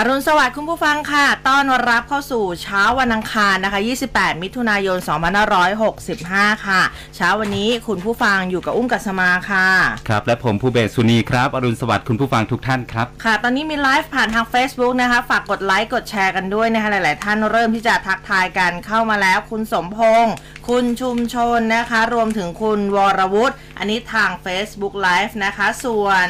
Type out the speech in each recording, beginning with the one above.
อรุณสวัสดิ์คุณผู้ฟังค่ะ ต้อนรับเข้าสู่เช้าวันอังคารนะคะ 28 มิถุนายน 2565 ค่ะ เช้าวันนี้คุณผู้ฟังอยู่กับอุ้มกัสมาค่ะ ครับ และผมภูเบศสุนีครับ อรุณสวัสดิ์คุณผู้ฟังทุกท่านครับ ค่ะ ตอนนี้มีไลฟ์ผ่านทาง Facebook นะคะ ฝากกดไลค์ กดแชร์กันด้วยนะคะ หลาย ๆ ท่านเริ่มที่จะทักทายกันเข้ามาแล้ว คุณสมพงษ์ คุณชุมชนนะคะ รวมถึงคุณวรวุฒิอันนี้ทาง Facebook Live นะคะ ส่วน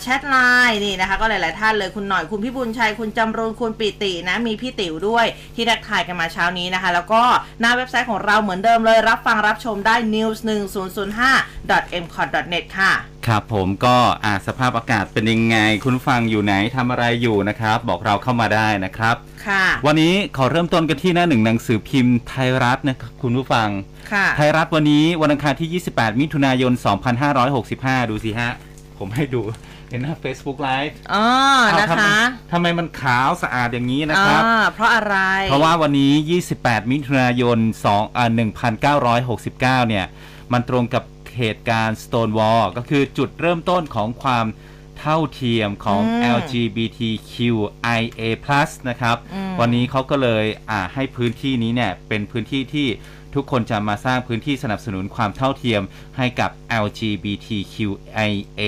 แชทไลน์นี่นะคะ ก็หลาย ๆ ท่านเลยคุณหน่อยคุณพี่บุญชัย คุณจำรูญคุณปิตินะ มีพี่ติ๋วด้วยที่ทักทายกันมาเช้านี้นะคะ แล้วก็หน้าเว็บไซต์ของเราเหมือนเดิมเลย รับฟังรับชมได้ news 1 0 0 5 m c o t net ค่ะ ครับผมก็อ่าสภาพอากาศเป็นยังไง คุณฟังอยู่ไหนทำอะไรอยู่นะครับ บอกเราเข้ามาได้นะครับ ค่ะ วันนี้ขอเริ่มต้นกันที่หน้าหนึ่งหนังสือพิมพ์ไทยรัฐนะครับคุณผู้ฟัง ค่ะ ไทยรัฐวันนี้วันอังคารที่ 28 มิถุนายน 2565 ดูสิฮะ ผมให้ดูเห็นหน้า Facebook Live อ๋ออ้าวนะทำไมคะทำไมมันขาวสะอาดอย่างนี้นะครับอ่าเพราะอะไร เพราะว่าวันนี้ 28 มิถุนายน2อ่า1969 เนี่ย มันตรงกับเหตุการณ์ Stonewall ก็คือจุดเริ่มต้นของความ เท่าเทียมของอืม LGBTQIA+ นะครับอืมวันนี้เขาก็เลยอ่าให้พื้นที่นี้เนี่ยเป็นพื้นที่ที่ทุกคนจะมาสร้างพื้นที่สนับสนุนความเท่าเทียมให้กับ LGBTQIA+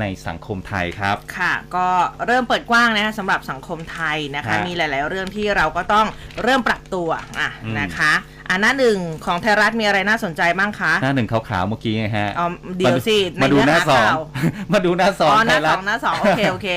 ในสังคมไทยครับ ค่ะ ก็เริ่มเปิดกว้างนะคะสำหรับสังคมไทยนะคะฮะมีหลาย ๆ เรื่องที่เราก็ต้องเริ่มปรับตัวอะอืมนะคะอันหน้าหนึ่งของไทยรัฐมีอะไรน่าสนใจบ้างคะ หน้าหนึ่งขาวๆเมื่อกี้ไงฮะอ๋อเดี๋ยวสิมาดูในหเนื้น้าอหาสองข่าวมาดูหน้าสองอ๋อหไทน้ายสรัอฐงหน้าสองโอเคโอเค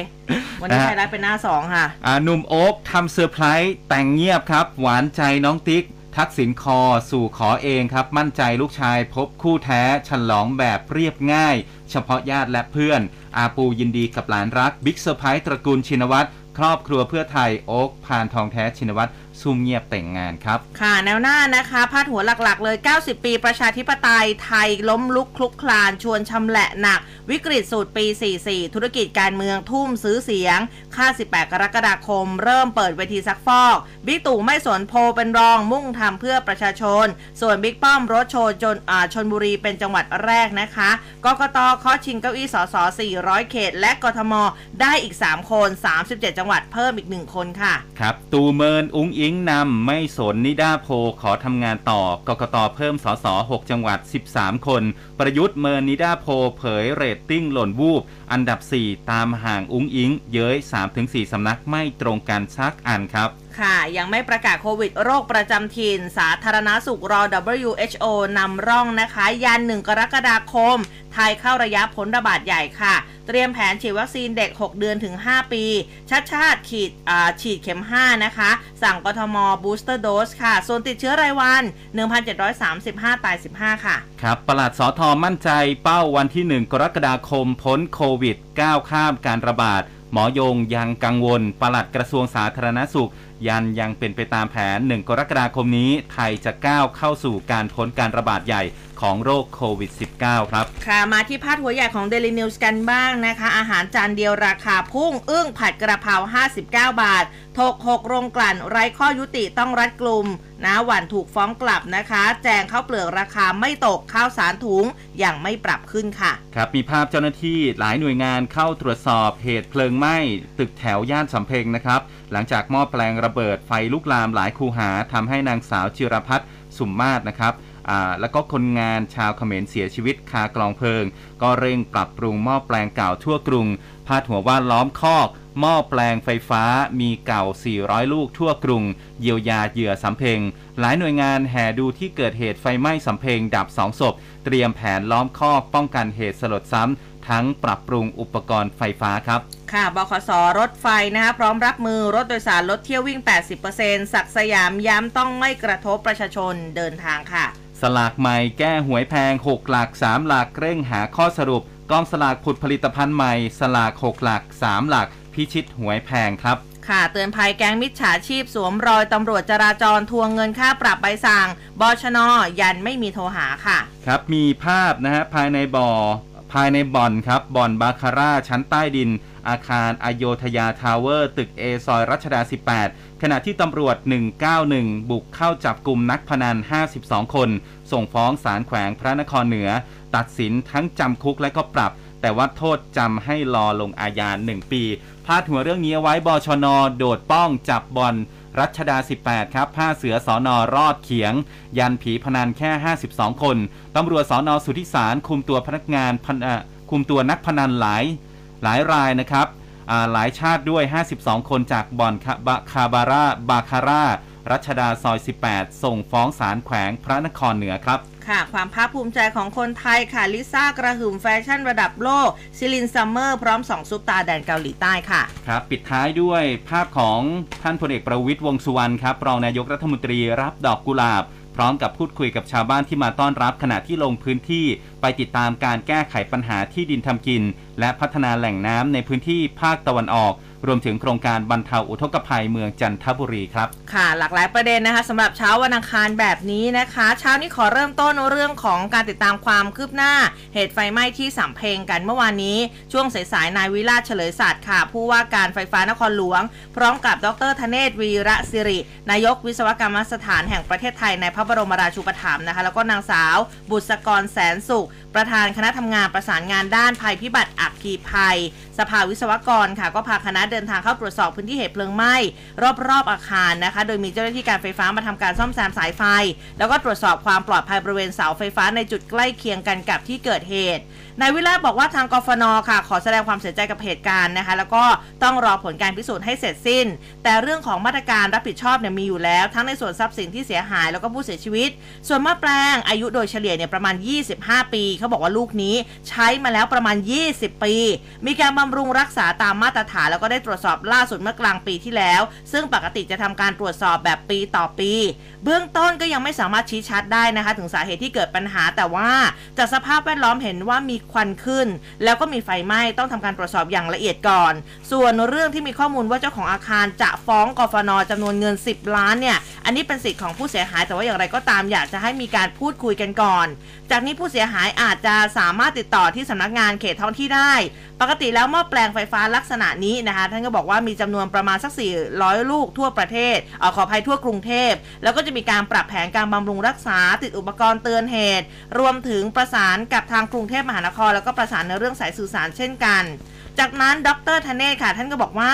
วันนี้นะฮะไทยรัฐเป็นหน้าสองค่ะอ่าหนุ่มโอ๊กทำเซอร์ไพรส์แต่งเงียบครับ หวานใจน้องติ๊ก ทักษิณคอสู่ขอเองครับ มั่นใจลูกชายพบคู่แท้ฉลองแบบเรียบง่าย เฉพาะญาติและเพื่อน อาปูยินดีกับหลานรัก บิ๊กเซอร์ไพรส์ตระกูลชินวัตรครอบครัวเพื่อไทย โอ๊กพานทองแท้ชินวัตร ซุ่มเงียบแต่งงานครับ ค่ะ แนวหน้านะคะพาดหัวหลักๆ เลย 90 ปีประชาธิปไตยไทยล้มลุกคลุกคลาน ชวนชำแหละหนัก วิกฤตสุดปี 44 ธุรกิจการเมืองทุ่มซื้อเสียง ค่ะ 18 กรกฎาคม เริ่มเปิดเวทีซักฟอก บิ๊กตู่ไม่สนโพลเป็นรองมุ่งทำเพื่อประชาชน ส่วนบิ๊กป้อมรถโชว์จนอ่าชลบุรีเป็นจังหวัดแรกนะคะกกตเคาะชิงเก้าอี้สส400 เขต และกทม ได้อีก 3 คน 37 จังหวัดเพิ่มอีก 1 คนค่ะ ครับ ตูเมินอุ้งอิงนำไม่สนนิด้าโพขอทำงานต่อกกตเพิ่มสส6จังหวัด 13 คน ประยุทธ์เมินนิด้าโพเผยเรตติ้งหล่นวูบ อันดับ 4 ตามห่างอุ้งอิง เย้ย 3-4 สำนักไม่ตรงกันชักอันครับ ค่ะ ยังไม่ประกาศโควิด โรคประจำถิ่น สาธารณาสุขรอ WHO นำร่องนะคะ ยัน 1 กรกฎาคม ไทยเข้าระยะพ้นระบาดใหญ่ค่ะ เตรียมแผนฉีดวัคซีนเด็ก 6 เดือนถึง 5 ปีชัดชาติขีดฉีดเข็ม 5 นะคะ สั่งกทมบูสเตอร์โดสค่ะ ส่วนติดเชื้อรายวัน 1,735 ตาย 15 ค่ะ ครับ ประหลัดสอทอมั่นใจเป้าวันที่ 1 กรกฎาคมพ้นโควิดก้าวข้ามการระบาดหมอยงยังกังวลประหลัดกระทรวงสาธารณสุข ยันยังเป็นไปตามแผน 1 กรกฎาคมนี้ ไทยจะก้าวเข้าสู่การพ้นการระบาดใหญ่ของโรคโควิด -19 ครับ ค่ะมาที่พาดหัวใหญ่ของ Daily News กันบ้างนะคะ อาหารจานเดียวราคาพุ่ง อึ้งผัดกระเพรา59 บาทถกหกโรงกลั่นไร้ข้อยุติต้องรัดกลุ่ม นะหวันถูกฟ้องกลับนะคะ แจงข้าวเปลือกราคาไม่ตกข้าวสารถุงอย่างไม่ปรับขึ้นค่ะ ครับมีภาพเจ้าหน้าที่หลายหน่วยงานเข้าตรวจสอบเหตุเพลิงไหม้ตึกแถวย่านสำเพ็งนะครับ หลังจากหม้อแปลงระเบิดไฟลุกลามหลายคูหาทำให้นางสาวจิรพัฒน์สุมมาศนะครับ แล้วก็คนงานชาวเขมรเสียชีวิตคากลองเพลิง ก็เร่งปรับปรุงหม้อแปลงเก่าทั่วกรุง พาดหัวว่าล้อมคอก หม้อแปลงไฟฟ้ามีเก่า 400 ลูกทั่วกรุง เยียวยาเหยื่อสำเพ็ง หลายหน่วยงานแห่ดูที่เกิดเหตุไฟไหม้สำเพ็งดับสองศพ เตรียมแผนล้อมคอกป้องกันเหตุสลดซ้ำทั้งปรับปรุงอุปกรณ์ไฟฟ้าครับ ค่ะ บขส รถไฟนะคะพร้อมรับมือรถโดยสารลดเที่ยววิ่ง 80%ศักสยามย้ำต้องไม่กระทบประชาชนเดินทางค่ะ สลากใหม่แก้หวยแพง 6 หลัก 3 หลักเร่งหาข้อสรุปกองสลากผุดผลิตภัณฑ์ใหม่ สลาก 6 หลัก 3 หลัก พิชิตหวยแพงครับค่ะเตือนภัยแก๊งมิจฉาชีพสวมรอยตำรวจจราจรทวงเงินค่าปรับใบสั่งบชน ยันไม่มีโทรหาค่ะ ครับมีภาพนะฮะภายในบ่อ ภายในบ่อนครับบ่อนบาคาร่าชั้นใต้ดิน อาคารอโยธยาทาวเวอร์ ตึกเอซอยรัชดา 18 ขณะที่ตำรวจ 191 บุกเข้าจับกลุ่มนักพนัน 52 คน ส่งฟ้องศาลแขวงพระนครเหนือ ตัดสินทั้งจำคุกและก็ปรับ แต่ว่าโทษจำให้รอลงอาญา 1 ปี พาดหัวเรื่องนี้ไว้บชน โดดป้องจับบอล รัชดา 18 ครับ ผ้าเสือสอนอรอดเขียง ยันผีพนันแค่ 52 คนตำรวจสอนอสุทธิสารคุมตัวพนักงานพคุมตัวนักพนันหลายหลายรายนะครับหลายชาติด้วย 52 คนจากบ่อนคาบาคาบาร่าบาคาร่ารัชดาซอย 18 ส่งฟ้องศาลแขวงพระนครเหนือครับ ค่ะ ความภาคภูมิใจของคนไทยค่ะ ลิซ่ากระหึ่มแฟชั่นระดับโลก Celine Summer พร้อมสองซุปตาร์แดนเกาหลีใต้ค่ะ ครับ ปิดท้ายด้วยภาพของท่านพลเอกประวิตยวงสุวรรณครับ รองนายกรัฐมนตรีรับดอกกุหลาบ พร้อมกับพูดคุยกับชาวบ้านที่มาต้อนรับขณะที่ลงพื้นที่ ไปติดตามการแก้ไขปัญหาที่ดินทำกิน และพัฒนาแหล่งน้ำในพื้นที่ภาคตะวันออก รวมถึงโครงการบรรเทาอุทกภัยเมืองจันทบุรีครับ ค่ะ หลากหลายประเด็นนะคะสำหรับเช้าวันอังคารแบบนี้นะคะ เช้านี้ขอเริ่มต้นเรื่องของการติดตามความคืบหน้า เหตุไฟไหม้ที่สำเพ็งกันเมื่อวานนี้ ช่วงสายๆนายวิราชเฉลยศาสตร์ค่ะ ผู้ว่าการไฟฟ้านครหลวง พร้อมกับดรธเนศวีระสิริ นายกวิศวกรรมสถานแห่งประเทศไทยในพระบรมราชูปถัมภ์นะคะแล้วก็นางสาว บุษกรแสนสุขประธานคณะทำงานประสานงานด้านภัยพิบัติอักคีภัย สภาวิศวกรค่ะ ก็พาคณะเดินทางเข้าตรวจสอบพื้นที่เหตุเพลิงไหม้รอบๆอาคารนะคะ โดยมีเจ้าหน้าที่การไฟฟ้ามาทำการซ่อมแซมสายไฟ แล้วก็ตรวจสอบความปลอดภัยบริเวณเสาไฟฟ้าในจุดใกล้เคียงกันกับที่เกิดเหตุ นายวิลาบอกว่าทางกฟนค่ะ ขอแสดงความเสียใจกับเหตุการณ์นะคะ แล้วก็ต้องรอผลการพิสูจน์ให้เสร็จสิ้น แต่เรื่องของมาตรการรับผิดชอบเนี่ยมีอยู่แล้ว ทั้งในส่วนทรัพย์สินที่เสียหายแล้วก็ผู้เสียชีวิต ส่วนมะแปลงอายุโดยเฉลี่ยเนี่ยประมาณ 25 ปี เขาบอกว่าลูกนี้ใช้มาแล้วประมาณ 20 ปี มีการบำรุงรักษาตามมาตรฐานแล้วก็ได้ตรวจสอบล่าสุดเมื่อกลางปีที่แล้ว ซึ่งปกติจะทำการตรวจสอบแบบปีต่อปี เบื้องต้นก็ยังไม่สามารถชี้ชัดได้นะคะ ถึงสาเหตุที่เกิดปัญหาแต่ว่าจากสภาพแวดล้อมเห็นว่ามีควันขึ้น แล้วก็มีไฟไหม้ต้องทำการตรวจสอบอย่างละเอียดก่อน ส่วนเรื่องที่มีข้อมูลว่าเจ้าของอาคารจะฟ้องกฟนจำนวนเงิน 10 ล้านเนี่ยอันนี้เป็นสิทธิ์ของผู้เสียหายแต่ว่าอย่างไรก็ตามอยากจะให้มีการพูดคุยกันก่อน จากนี้ผู้เสียหายอาจจะสามารถติดต่อที่สำนักงานเขตท้องที่ได้ ปกติแล้วหม้อแปลงไฟฟ้าลักษณะนี้นะคะท่านก็บอกว่ามีจำนวนประมาณสัก 400 ลูกทั่วประเทศเออขออภัยทั่วกรุงเทพ แล้วก็จะมีการปรับแผนการบำรุงรักษาติดอุปกรณ์เตือนเหตุ รวมถึงประสานกับทางกรุงเทพมหานครอแล้วก็ประสานในเรื่องสายสื่อสารเช่นกัน จากนั้นดรธเนศค่ะ ท่านก็บอกว่า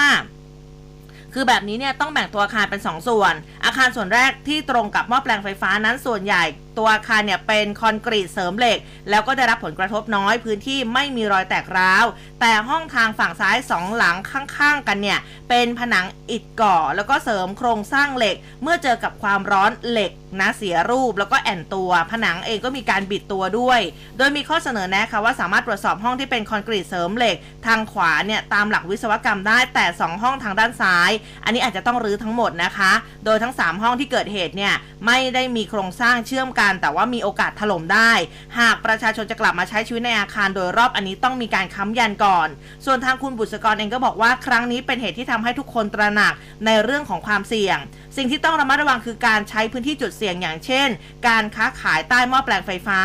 คือแบบนี้เนี่ยต้องแบ่งตัวอาคารเป็น 2ส่วน อาคารส่วนแรกที่ตรงกับหม้อแปลงไฟฟ้านั้นส่วนใหญ่ ตัวอาคารเนี่ยเป็นคอนกรีตเสริมเหล็ก แล้วก็ได้รับผลกระทบน้อยพื้นที่ไม่มีรอยแตกร้าว แต่ห้องทางฝั่งซ้ายสองหลังข้างๆ กันเนี่ยเป็นผนังอิฐก่อ แล้วก็เสริมโครงสร้างเหล็ก เมื่อเจอกับความร้อนเหล็กนะเสียรูปแล้วก็แอนตัว ผนังเองก็มีการบิดตัวด้วย โดยมีข้อเสนอแนะค่ะว่าสามารถตรวจสอบห้องที่เป็นคอนกรีตเสริมเหล็ก ทางขวาเนี่ยตามหลักวิศวกรรมได้แต่ 2 ห้องทางด้านซ้าย อันนี้อาจจะต้องรื้อทั้งหมดนะคะ โดยทั้ง 3 ห้องที่เกิดเหตุเนี่ยไม่ได้มีโครงสร้างเชื่อมกันแต่ว่ามีโอกาสถล่มได้ หากประชาชนจะกลับมาใช้ชีวิตในอาคารโดยรอบอันนี้ต้องมีการค้ำยันก่อน ส่วนทางคุณบุษกรเองก็บอกว่าครั้งนี้เป็นเหตุที่ทำให้ทุกคนตระหนักในเรื่องของความเสี่ยง สิ่งที่ต้องระมัดระวังคือการใช้พื้นที่จุดเสี่ยงอย่างเช่น การค้าขายใต้หม้อแปลงไฟฟ้า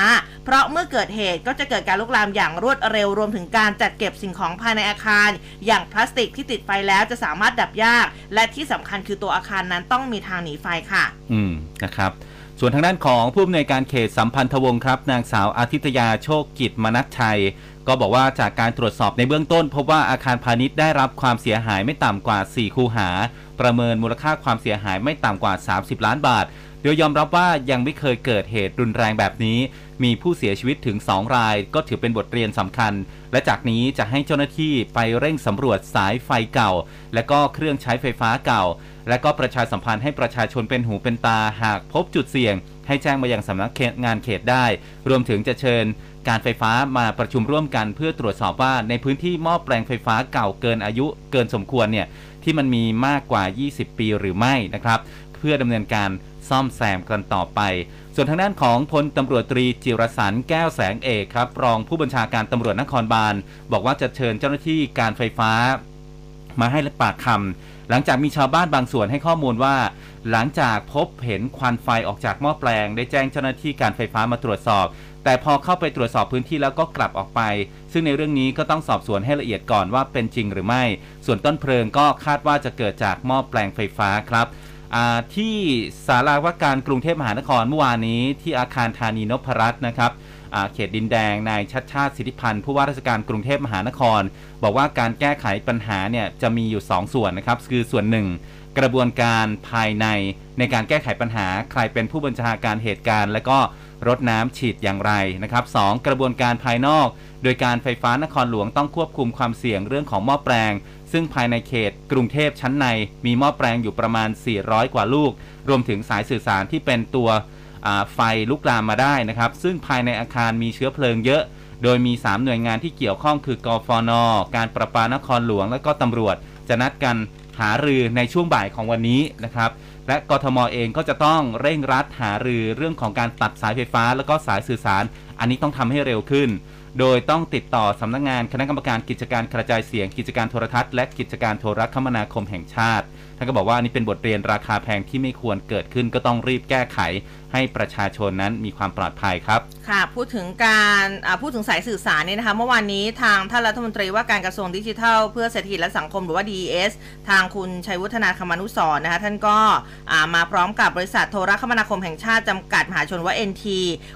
เพราะเมื่อเกิดเหตุก็จะเกิดการลุกลามอย่างรวดเร็วรวมถึงการจัดเก็บสิ่งของภายในอาคาร อย่างพลาสติกที่ติดไฟแล้วจะสามารถดับยาก และที่สำคัญคือตัวอาคารนั้นต้องมีทางหนีไฟค่ะ อืมนะครับ ส่วนทางด้านของผู้อำนวยการเขตสัมพันธวงศ์ครับ นางสาวอาทิตยาโชคกิจมนัชชัย ก็บอกว่าจากการตรวจสอบในเบื้องต้น พบว่าอาคารพาณิชย์ได้รับความเสียหายไม่ต่ำกว่า 4 คูหา ประเมินมูลค่าความเสียหายไม่ต่ำกว่า 30 ล้านบาท โดยยอมรับว่ายังไม่เคยเกิดเหตุรุนแรงแบบนี้ มีผู้เสียชีวิตถึง 2 ราย ก็ถือเป็นบทเรียนสำคัญ และจากนี้จะให้เจ้าหน้าที่ไปเร่งสำรวจสายไฟเก่า และก็เครื่องใช้ไฟฟ้าเก่า และก็ประชาสัมพันธ์ให้ประชาชนเป็นหูเป็นตาหากพบจุดเสี่ยง ให้แจ้งมายังสำนักงานเขตได้ รวมถึงจะเชิญการไฟฟ้ามาประชุมร่วมกันเพื่อตรวจสอบว่าในพื้นที่หม้อแปลงไฟฟ้าเก่าเกินอายุเกินสมควรเนี่ยที่มันมีมากกว่า 20 ปีหรือไม่นะครับ เพื่อดำเนินการ ซ่อมแซมกันต่อไป ส่วนทางด้านของพลตำรวจตรีจิรสันแก้วแสงเอกครับ รองผู้บัญชาการตำรวจนครบาล บอกว่าจะเชิญเจ้าหน้าที่การไฟฟ้า มาให้ปากคำหลังจากมีชาวบ้านบางส่วนให้ข้อมูลว่า หลังจากพบเห็นควันไฟออกจากหม้อแปลง ได้แจ้งเจ้าหน้าที่การไฟฟ้ามาตรวจสอบแต่พอเข้าไปตรวจสอบพื้นที่แล้วก็กลับออกไป ซึ่งในเรื่องนี้ก็ต้องสอบสวนให้ละเอียดก่อนว่าเป็นจริงหรือไม่ ส่วนต้นเพลิงก็คาดว่าจะเกิดจากหม้อแปลงไฟฟ้าครับ ที่สาราว่าการกรุงเทพมหานครเมื่อวานนี้ที่อาคารธานีนพรัตน์นะครับเขตดินแดงนายชัดชาติสิทธิพันธ์ผู้ว่าราชการกรุงเทพมหานคร บอกว่าการแก้ไขปัญหาเนี่ยจะมีอยู่ 2 ส่วนนะครับ คือส่วนหนึ่งกระบวนการภายในในการแก้ไขปัญหาใครเป็นผู้บัญชาการเหตุการณ์ และก็รดน้ำฉีดอย่างไรนะครับสองกระบวนการภายนอก โดยการไฟฟ้านครหลวงต้องควบคุมความเสี่ยงเรื่องของหม้อแปลง ซึ่งภายในเขตกรุงเทพชั้นในมีหม้อแปลงอยู่ประมาณ 400 กว่าลูก รวมถึงสายสื่อสารที่เป็นตัวไฟลุกลามมาได้นะครับ ซึ่งภายในอาคารมีเชื้อเพลิงเยอะ โดยมี 3 หน่วยงานที่เกี่ยวข้องคือกฟน การประปานครหลวง และก็ตำรวจ จะนัดกันหารือในช่วงบ่ายของวันนี้นะครับและกทมเองก็จะต้องเร่งรัดหารือเรื่องของการตัดสายไฟฟ้า แล้วก็สายสื่อสาร อันนี้ต้องทำให้เร็วขึ้น โดยต้องติดต่อสำนักงงานคณะกรรมการกิจการกระจายเสียงกิจการโทรทัศน์และกิจการโทรคมนาคมแห่งชาติท่านก็บอกว่าอันนี่เป็นบทเรียนราคาแพงที่ไม่ควรเกิดขึ้นก็ต้องรีบแก้ไข ให้ประชาชนนั้นมีความปลอดภัยครับ ค่ะพูดถึงการพูดถึงสายสื่อสารเนี่ยนะคะเมื่อวานนี้ทางท่านรัฐมนตรีว่าการกระทรวงดิจิทัล เพื่อเศรษฐกิจและสังคมหรือว่า DES ทางคุณชัยวุฒนาคมานุสรนะคะท่านก็มาพร้อมกับบริษัทโทรคมนาคมแห่งชาติจำกัดมหาชนว่า NT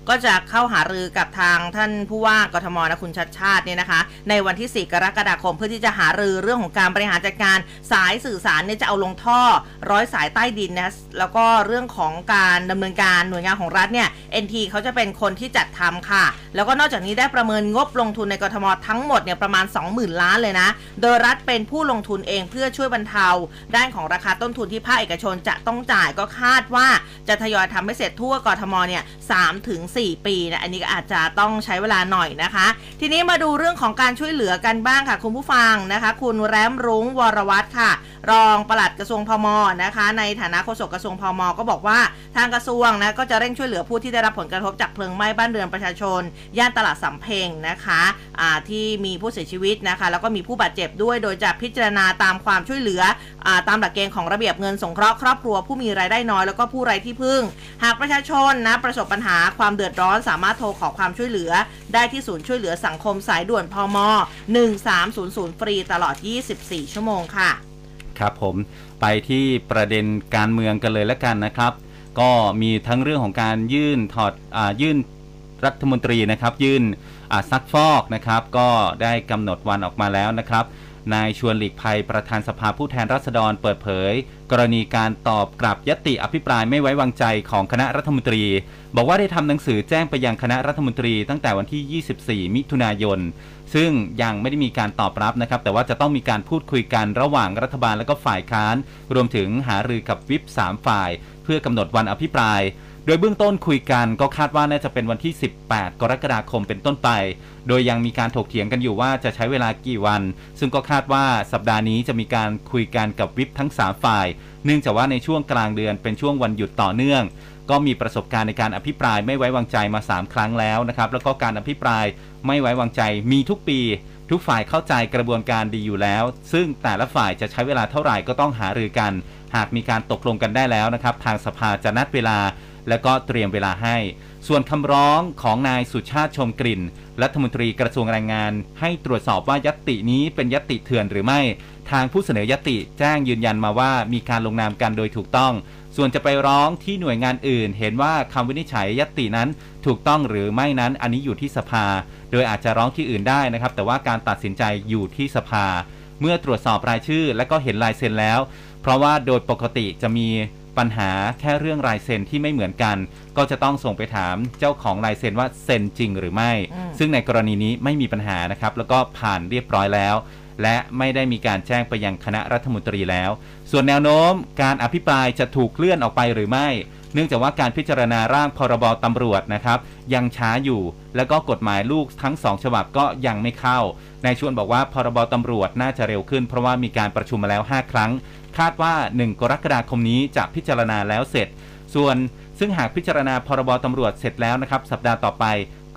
ก็จะเข้าหารือกับทางท่านผู้ว่ากททมนะคุณชัดชาติเนี่ยนะคะ ในวันที่ 4 กรกฎาคมเพื่อที่จะหารือเรื่องของการบริหารจัดการสายสื่อสารเนี่ยจะเอาลงท่อร้อยสายใต้ดินนะแล้วก็เรื่องของการดำเนินการหน่วยงานของรัฐเนี่ย NT เขาจะเป็นคนที่จัดทำค่ะ แล้วก็นอกจากนี้ได้ประเมินงบลงทุนในกทมทั้งหมดเนี่ยประมาณ 20,000 ล้านเลยนะ โดยรัฐเป็นผู้ลงทุนเองเพื่อช่วยบรรเทา ด้านของราคาต้นทุนที่ภาคเอกชนจะต้องจ่ายก็คาดว่าจะทยอยทำให้เสร็จทั่วกทมเนี่ย3ถึง4ปีนะอันนี้ก็อาจจะต้องใช้เวลาหน่อยนะคะทีนี้มาดูเรื่องของการช่วยเหลือกันบ้างค่ะ คุณผู้ฟังนะคะ คุณแรมรุ้งวรวัตรค่ะ รองปลัดกระทรวงพมนะคะ ในฐานะโฆษกกระทรวงพมก็บอกว่าทางกระทรวงนะก็จะเร่งช่วยเหลือผู้ที่ได้รับผลกระทบจากเพลิงไหม้บ้านเรือนประชาชน ย่านตลาดสำเพ็งนะคะอ่าที่มีผู้เสียชีวิตนะคะ แล้วก็มีผู้บาดเจ็บด้วยโดยจะพิจารณาตามความช่วยเหลืออตามหลักเกณฑ์ของระเบียบเงินสงเคราะห์ครอบครัวผู้มีรายได้น้อยแล้วก็ผู้ไร้ที่พึ่ง หากประชาชนนะประสบปัญหาความเดือดร้อนสามารถโทรขอความช่วยเหลือได้ที่ศูนย์ช่วยเหลือสังคมสายด่วนพม 1300 ฟรีตลอด 24 ชั่วโมงค่ะ ครับผมไปที่ประเด็นการเมืองกันเลยแล้วกันนะครับ ก็มีทั้งเรื่องของการยื่นถอดอายื่นรัฐมนตรีนะครับ ยื่นอ่าซักฟอกนะครับ ก็ได้กำหนดวันออกมาแล้วนะครับ นายชวนหลีกภัยประธานสภาผู้แทนราษฎรเปิดเผย กรณีการตอบกลับยติอภิปรายไม่ไว้วางใจของคณะรัฐมนตรี บอกว่าได้ทำหนังสือแจ้งไปยังคณะรัฐมนตรีตั้งแต่วันที่ 24 มิถุนายน ซึ่งยังไม่ได้มีการตอบรับนะครับ แต่ว่าจะต้องมีการพูดคุยกันระหว่างรัฐบาลและก็ฝ่ายค้าน รวมถึงหารือกับวิป3ฝ่าย เพื่อกำหนดวันอภิปราย โดยเบื้องต้นคุยกันก็คาดว่าน่าจะเป็นวันที่ 18 กรกฎาคมเป็นต้นไป โดยยังมีการถกเถียงกันอยู่ว่าจะใช้เวลากี่วัน ซึ่งก็คาดว่าสัปดาห์นี้จะมีการคุยกันกับวิปทั้ง 3 ฝ่าย เนื่องจากว่าในช่วงกลางเดือนเป็นช่วงวันหยุดต่อเนื่อง ก็มีประสบการณ์ในการอภิปรายไม่ไว้วางใจมา 3 ครั้งแล้วนะครับ แล้วก็การอภิปรายไม่ไว้วางใจมีทุกปี ทุกฝ่ายเข้าใจกระบวนการดีอยู่แล้ว ซึ่งแต่ละฝ่ายจะใช้เวลาเท่าไหร่ก็ต้องหารือกัน หากมีการตกลงกันได้แล้วนะครับ ทางสภาจะนัดเวลา และก็เตรียมเวลาให้ ส่วนคำร้องของนายสุชาติชมกลิ่น รัฐมนตรีกระทรวงแรงงาน ให้ตรวจสอบว่ายตตินี้เป็นยตติเถื่อนหรือไม่ ทางผู้เสนอยตติแจ้งยืนยันมาว่ามีการลงนามกันโดยถูกต้อง ส่วนจะไปร้องที่หน่วยงานอื่น เห็นว่าคำวินิจฉัยยตตินั้นถูกต้องหรือไม่นั้นอันนี้อยู่ที่สภา โดยอาจจะร้องที่อื่นได้นะครับ แต่ว่าการตัดสินใจอยู่ที่สภา เมื่อตรวจสอบรายชื่อ และก็เห็นลายเซ็นแล้ว เพราะว่าโดยปกติจะมี ปัญหาแค่เรื่องลายเซ็นที่ไม่เหมือนกัน ก็จะต้องส่งไปถามเจ้าของลายเซ็นว่าเซ็นจริงหรือไม่อืมซึ่งในกรณีนี้ไม่มีปัญหานะครับ แล้วก็ผ่านเรียบร้อยแล้ว และไม่ได้มีการแจ้งไปยังคณะรัฐมนตรีแล้ว ส่วนแนวโน้ม การอภิปรายจะถูกเลื่อนออกไปหรือไม่เนื่องจากว่าการพิจารณาร่างพรบตำรวจนะครับ ยังช้าอยู่ แล้วก็กฎหมายลูกทั้งสองฉบับก็ยังไม่เข้านายชวนบอกว่าพรบตำรวจน่าจะเร็วขึ้น เพราะว่ามีการประชุมมาแล้ว 5 ครั้ง คาดว่า 1 กรกฎาคมนี้จะพิจารณาแล้วเสร็จ ส่วนซึ่งหากพิจารณาพรบตำรวจเสร็จแล้วนะครับ สัปดาห์ต่อไป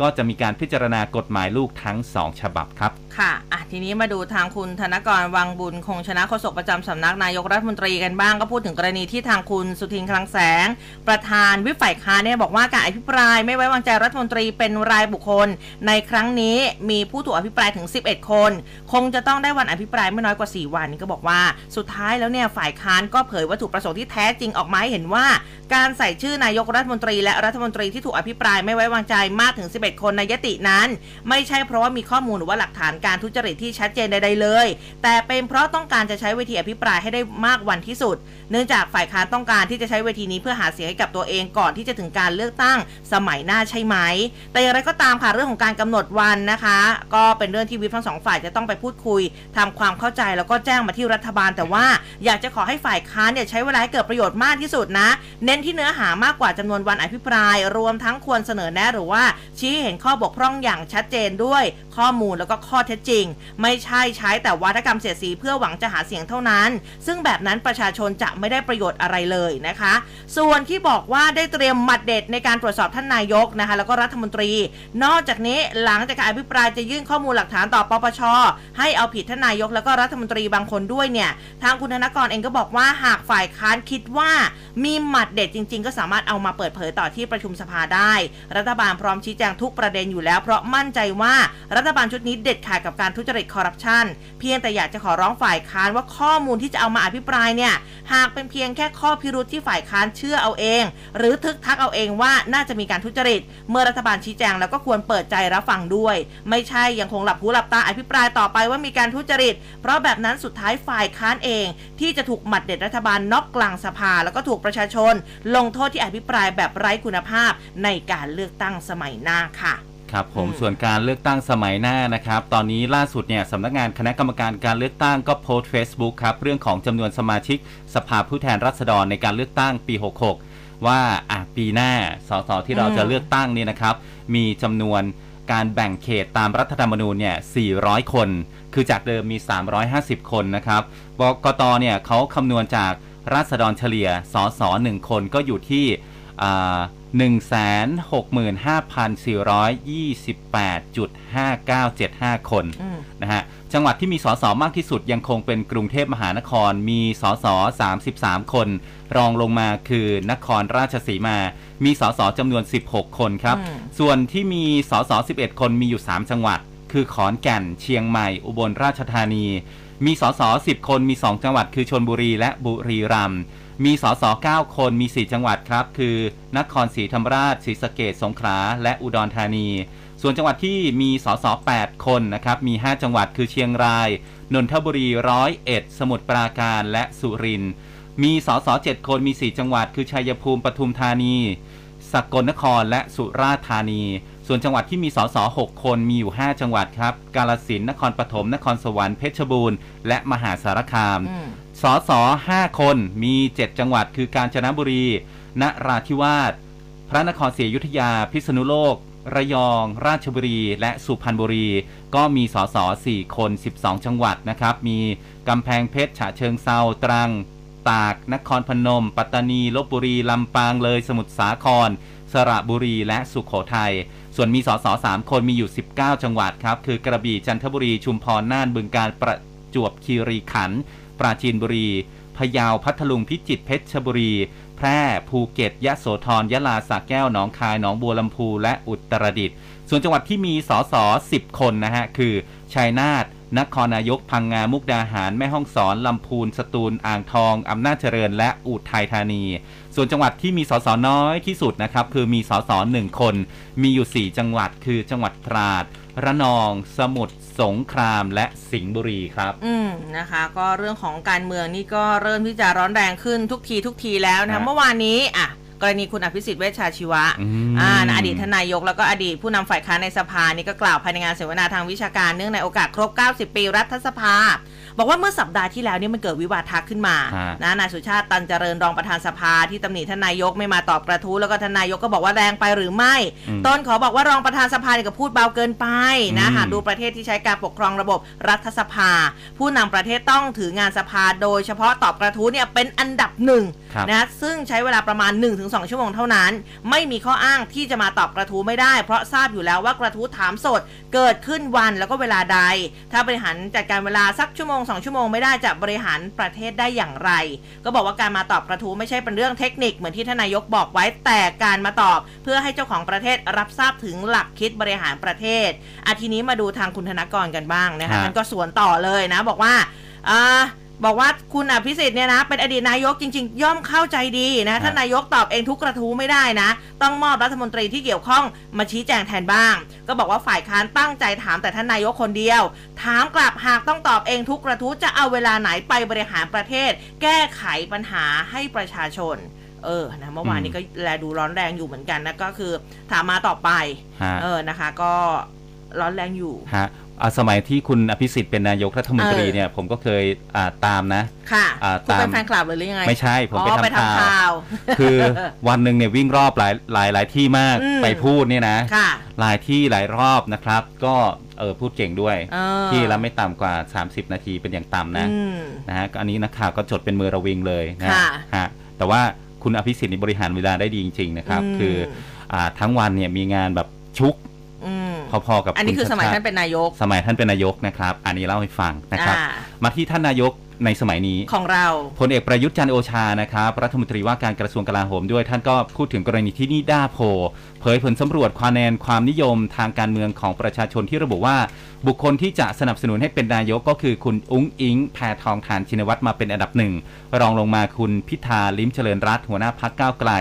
ก็จะมีการพิจารณากฎหมายลูกทั้ง 2 ฉบับครับ ค่ะอะ ทีนี้มาดูทางคุณธนกรวังบุญ คงชนะโฆษกประจำสำนักนายกรัฐมนตรีกันบ้าง ก็พูดถึงกรณีที่ทางคุณสุทินคลังแสง ประธานวิฝ่ายค้านเนี่ยบอกว่าการอภิปรายไม่ไว้วางใจรัฐมนตรีเป็นรายบุคคล ในครั้งนี้มีผู้ถูกอภิปรายถึง 11 คน คงจะต้องได้วันอภิปรายไม่น้อยกว่า 4 วันก็บอกว่าสุดท้ายแล้วเนี่ยฝ่ายค้านก็เผยวัตถุประสงค์ที่แท้จริงออกมาให้เห็นว่า การใส่ชื่อนายกรัฐมนตรี และรัฐมนตรีที่ถูกอภิปรายไม่ไว้วางใจมากถึง11คนในยตินั้น ไม่ใช่เพราะว่ามีข้อมูลหรือว่าหลักฐานการทุจริตที่ชัดเจนใดๆเลย แต่เป็นเพราะต้องการจะใช้เวทีอภิปรายให้ได้มากวันที่สุด เนื่องจากฝ่ายค้านต้องการที่จะใช้เวทีนี้เพื่อหาเสียงให้กับตัวเองก่อนที่จะถึงการเลือกตั้งสมัยหน้าใช่ไหม แต่อย่างไรก็ตามค่ะเรื่องของการกำหนดวันนะคะ ก็เป็นเรื่องที่วิปทั้งสองฝ่ายจะต้องไปพูดคุยทำความเข้าใจแล้วก็แจ้งมาที่รัฐบาล แต่ว่าอยากจะขอให้ฝ่ายค้านเนี่ยใช้เวลาให้เกิดประโยชน์มากที่สุดนะ เน้นที่เนื้อหามากกว่าจำนวนวันอภิปราย รวมทั้งควรเสนอแนะหรือว่าชี้ให้เห็นข้อบกพร่องอย่างชัดเจนด้วยข้อมูลแล้วก็ข้อเท็จจริง ไม่ใช่ใช้แต่วัฒกรรมเสียดสีเพื่อหวังจะหาเสียงเท่านั้น ซึ่งแบบนั้นประชาชนจะไม่ได้ประโยชน์อะไรเลยนะคะ ส่วนที่บอกว่าได้เตรียมหมัดเด็ดในการตรวจสอบท่านนายกนะคะ แล้วก็รัฐมนตรี นอกจากนี้หลังจากการอภิปรายจะยื่นข้อมูลหลักฐานต่อปปชให้เอาผิดท่านนายกแล้วก็รัฐมนตรีบางคนด้วยเนี่ยทางคุณธนกรเองก็บอกว่าหากฝ่ายค้านคิดว่า มีหมัดเด็ดจริง ๆ ก็สามารถเอามาเปิดเผยต่อที่ประชุมสภาได้ รัฐบาลพร้อมชี้แจงทุกประเด็นอยู่แล้ว เพราะมั่นใจว่ารัฐบาลชุดนี้เด็ดขาดกับการทุจริตคอร์รัปชันเพียงแต่อยากจะขอร้องฝ่ายค้านว่าข้อมูลที่จะเอามาอภิปรายเนี่ยหากเป็นเพียงแค่ข้อพิรุธที่ฝ่ายค้านเชื่อเอาเอง หรือทึกทักเอาเองว่าน่าจะมีการทุจริต เมื่อรัฐบาลชี้แจงแล้วก็ควรเปิดใจรับฟังด้วย ไม่ใช่ยังคงหลับหูหลับตาอภิปรายต่อไปว่ามีการทุจริต เพราะแบบนั้นสุดท้ายฝ่ายค้านเอง ที่จะถูกหมัดเด็ดรัฐบาลน็อกกลางสภา แล้วก็ถูกประชาชน ลงโทษที่อภิปรายแบบไร้คุณภาพในการเลือกตั้งสมัยหน้าค่ะ ครับผมอืมส่วนการเลือกตั้งสมัยหน้านะครับ ตอนนี้ล่าสุดเนี่ยสำนักงานคณะกรรมการการเลือกตั้งก็โพสต์ Facebook ครับ เรื่องของจำนวนสมาชิก สภาผู้แทนราษฎรในการเลือกตั้งปี 66 ว่าอะปีหน้าสสที่เราจะอืมเลือกตั้งเนี่ยนะครับ มีจำนวนการแบ่งเขตตามรัฐธรรมนูญเนี่ย 400 คน คือจากเดิมมี 350 คนนะครับบกตเนี่ยเขาคำนวณจากราษฎรเฉลี่ย สสหนึ่งคนก็อยู่ที่อ่า 165,428.5975 คนอืมนะฮะจังหวัดที่มีสสมากที่สุดยังคงเป็นกรุงเทพมหานครมีสส33 คน รองลงมาคือนครราชสีมา มีสสจำนวน 16 คนครับอืมส่วนที่มีสส11 คนมีอยู่ 3 จังหวัด คือขอนแก่น เชียงใหม่ อุบลราชธานี มีสส10 คนมี 2 จังหวัดคือชนบุรีและบุรีรัมย์ มีสส9คนมี 4 จังหวัดครับ คือนครศรีธรรมราชศรีสะเกดสงขลาและอุดรธานี ส่วนจังหวัดที่มีสส8คนนะครับมี 5 จังหวัดคือเชียงราย นนทบุรีร้อยเอ็ดสมุทรปราการและสุรินทร์มีสส7คนมี 4 จังหวัด คือชัยภูมิปทุมธานีสกลนครและสุราษฎร์ธานี ส่วนจังหวัดที่มีสส6คนมีอยู่ 5 จังหวัดครับ กาลสินนครปฐม นครสวรรค์ เพชรบูรณ์ และมหาสารคามมสส5คนมี 7 จังหวัด คือกาญจนบุรี นราธิวาส พระนครศรีอยุธยา พิษณุโลก ระยอง ราชบุรี และสุพรรณบุรี ก็มีสส4คน 12 จังหวัดนะครับ มีกำแพงเพชร ฉะเชิงเซา ตรัง ตาก นครพนม ปัตตานี ลบบุรี ลำปาง เลย สมุทรสาคร สระบุรีและสุขโขทัย ส่วนมีสส3คนมีอยู่ 19 จังหวัดครับ คือกระบี่จันทบุรีชุมพรน่านบึงกาฬประจวบคีรีขันธ์ปราจีนบุรีพะเยาพัทลุงพิจิตรเพชรบุรี แพร่ภูเก็ตยะโสธรยะลาสระแก้วหนองคายหนองบัวลำพูและอุตรดิตถ์ส่วนจังหวัดที่มีสส10คนนะฮะคือชัยนาทนครนายกพังงามุกดาหาร แม่ฮ่องสอน ลำพูนสตูลอ่างทอง อำนาจเจริญและอุทัยธานี ส่วนจังหวัดที่มีสสน้อยที่สุดนะครับ คือมีสสหนึ่งคน มีอยู่ 4 จังหวัดคือจังหวัดตราดระนอง สมุทรสงครามและสิงห์บุรีครับ อืมนะคะ ก็เรื่องของการเมืองนี่ก็เริ่มที่จะร้อนแรงขึ้นทุกทีทุกทีแล้วนะครัคะบเมื่อวานนี้อะกรณีคุณอภิสิทธิ์เวชชาชีวะอืมอ่านะอดีตทานนายกแล้วก็อดีตผู้นำฝ่ายค้านในสภานี่ก็กล่าวภายในงานเสวนาทางวิชาการเนื่องในโอกาสครบ 90 ปีรัฐสภา บอกว่าเมื่อสัปดาห์ที่แล้วเนี่ยมันเกิดวิวาทะขึ้นมาฮะนะนายสุชาติตันเจริญรองประธานสภาที่ตำหนิท่านนายกไม่มาตอบกระทู้แล้วก็ท่านนายกก็บอกว่าแรงไปหรือไม่อืมต้นขอบอกว่ารองประธานสภาเนี่ยก็พูดเบาเกินไปนะอืมหากดูประเทศที่ใช้การปกครองระบบรัฐสภา ผู้นำประเทศต้องถืองานสภาโดยเฉพาะตอบกระทู้เนี่ยเป็นอันดับหนึ่งครับนะซึ่งใช้เวลาประมาณ 1-2 ชั่วโมงเท่านั้น ไม่มีข้ออ้างที่จะมาตอบกระทู้ไม่ได้ เพราะทราบอยู่แล้วว่ากระทู้ถามสดเกิดขึ้นวันแล้วก็เวลาใด ถ้าบริหารจัดการเวลาสักชั่วโมงสองชั่วโมงไม่ได้จะบริหารประเทศได้อย่างไร ก็บอกว่าการมาตอบกระทู้ไม่ใช่เป็นเรื่องเทคนิคเหมือนที่ทานนายกบอกไว้แต่การมาตอบ เพื่อให้เจ้าของประเทศรับทราบถึงหลักคิดบริหารประเทศอาทีนี้มาดูทางคุณธนกรกันบ้างนะคะฮะมันก็สวนต่อเลยนะ บอกว่าอ่า บอกว่าคุณอภิสิทธิ์เนี่ยนะ เป็นอดีตนายกจริง ๆ ย่อมเข้าใจดีนะ ท่านนายกตอบเองทุกกระทู้ไม่ได้นะ ต้องมอบรัฐมนตรีที่เกี่ยวข้องมาชี้แจงแทนบ้าง ก็บอกว่าฝ่ายค้านตั้งใจถามแต่ท่านนายกคนเดียว ถามกลับหากต้องตอบเองทุกกระทู้จะเอาเวลาไหนไปบริหารประเทศ แก้ไขปัญหาให้ประชาชน เออนะเมื่อวานนี้ก็แลดูร้อนแรงอยู่เหมือนกันนะก็คือ ถามมาต่อไปฮะเออนะคะ ก็ร้อนแรงอยู่ฮะอ่า สมัยที่คุณอภิสิทธิ์เป็นนายกรัฐมนตรีเออเนี่ยผมก็เคยอ่าตามนะ ค่ะอ่าคุณเป็นตามแฟนคลับเลยหรือยังไง ไม่ใช่ ผมอ๋อไปทำข่าวข่าว คือวันหนึ่งเนี่ยวิ่งรอบหลายหลายหลายที่มากอืมไปพูดเนี่ยนะค่ะหลายที่หลายรอบนะครับ ก็เออพูดเก่งด้วยเออที่ละไม่ต่ำกว่า 30 นาทีเป็นอย่างต่ำนะอืมนะฮะก็อันนี้นักข่าวก็จดเป็นมือระวิงเลยนะค่ะฮะแต่ว่าคุณอภิสิทธิ์นี่บริหารเวลาได้ดีจริง ๆ นะครับอืมคืออ่าทั้งวันเนี่ยมีงานแบบชุกอืม พอๆกับอันนี้คือณสมัยชติท่านเป็นนายก สมัยท่านเป็นนายกนะครับ อันนี้เล่าให้ฟังนะครับอ่ามาที่ท่านนายกในสมัยนี้ของเราพลเอกประยุทธ์จันทร์โอชานะครับรัฐมนตรีว่าการกระทรวงกลาโหมด้วยท่านก็พูดถึงกรณีที่นิด้าโพลเผยผลสำรวจคะแนนความนิยมทางการเมืองของประชาชนที่ระบุว่า บุคคลที่จะสนับสนุนให้เป็นนายกก็คือคุณอุ้งอิง แพทองทานชินวัตรมาเป็นอันดับหนึ่งรองลงมาคุณพิธาลิ้มเจริญรัตน์หัวหน้าพักก้าวไกล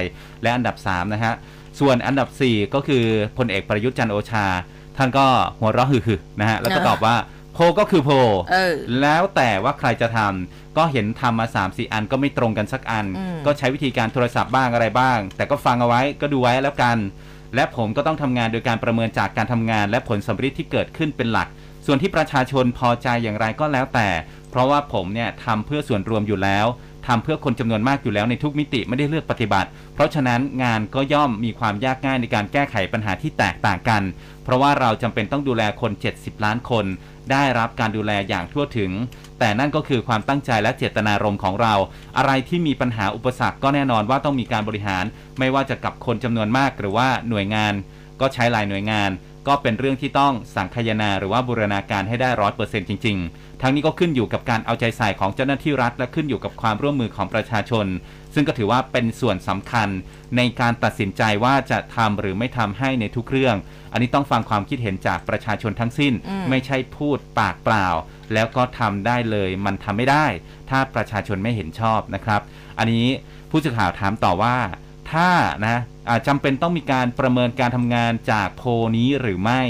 และอันดับ3นะฮะส่วนอันดับ 4 ก็คือพลเอกประยุทธ์จันทร์โอชา ท่านก็หัวเราะฮือๆนะฮะแล้วก็ตอบว่าโพลก็คือโพลเออแล้วแต่ว่าใครจะทำก็เห็นทำมา3ามสี่อันก็ไม่ตรงกันสักอันอืมก็ใช้วิธีการโทรศัพท์บ้างอะไรบ้าง แต่ก็ฟังเอาไว้ก็ดูไว้แล้วกัน และผมก็ต้องทำงานโดยการประเมินจากการทำงาน และผลสำฤทธิ์ที่เกิดขึ้นเป็นหลัก ส่วนที่ประชาชนพอใจอย่างไรก็แล้วแต่ เพราะว่าผมเนี่ยทำเพื่อส่วนรวมอยู่แล้ว ทำเพื่อคนจำนวนมากอยู่แล้วในทุกมิติไม่ได้เลือกปฏิบัติ เพราะฉะนั้นงานก็ย่อมมีความยากง่ายในการแก้ไขปัญหาที่แตกต่างกัน เพราะว่าเราจำเป็นต้องดูแลคน 70 ล้านคน ได้รับการดูแลอย่างทั่วถึง แต่นั่นก็คือความตั้งใจและเจตนารมณ์ของเรา อะไรที่มีปัญหาอุปสรรคก็แน่นอนว่าต้องมีการบริหาร ไม่ว่าจะกับคนจำนวนมากหรือว่าหน่วยงาน ก็ใช้หลายหน่วยงาน ก็เป็นเรื่องที่ต้องสังคายนาหรือว่าบูรณาการให้ได้ร้อยเปอร์เซ็นต์จริง ๆ ทั้งนี้ก็ขึ้นอยู่กับการเอาใจใส่ของเจ้าหน้าที่รัฐ และขึ้นอยู่กับความร่วมมือของประชาชน ซึ่งก็ถือว่าเป็นส่วนสำคัญในการตัดสินใจว่าจะทำหรือไม่ทำให้ในทุกเรื่อง อันนี้ต้องฟังความคิดเห็นจากประชาชนทั้งสิ้นอืมไม่ใช่พูดปากเปล่า แล้วก็ทำได้เลยมันทำไม่ได้ ถ้าประชาชนไม่เห็นชอบนะครับ อันนี้ผู้สื่อข่าวถามต่อว่า ถ้านะอ่าจำเป็นต้องมีการประเมินการทำงานจากโพลนี้หรือไม่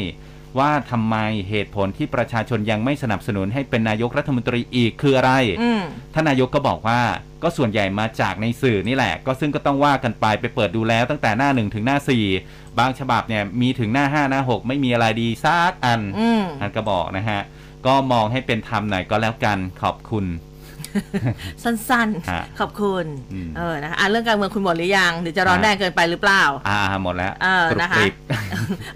ว่าทำไมเหตุผลที่ประชาชนยังไม่สนับสนุนให้เป็นนายกรัฐมนตรีอีกคืออะไรอืมท่านนายกก็บอกว่าก็ส่วนใหญ่มาจากในสื่อนี่แหละ ก็ซึ่งก็ต้องว่ากันไปไปเปิดดูแล้วตั้งแต่หน้าหนึ่งถึงหน้าสี่บางฉบับเนี่ยมีถึงหน้าห้าหน้าหกไม่มีอะไรดีซักอันอืมท่านก็บอกนะฮะก็มองให้เป็นธรรมหน่อยก็แล้วกันขอบคุณ สั้นฮะๆขอบคุณอืมเออนะคะอะเรื่องการเมืองคุณหมดหรือยังหรือจะร้อนฮะแรงเกินไปหรือเปล่า อ่าหมดแล้วเออกรุบนะคะกริบ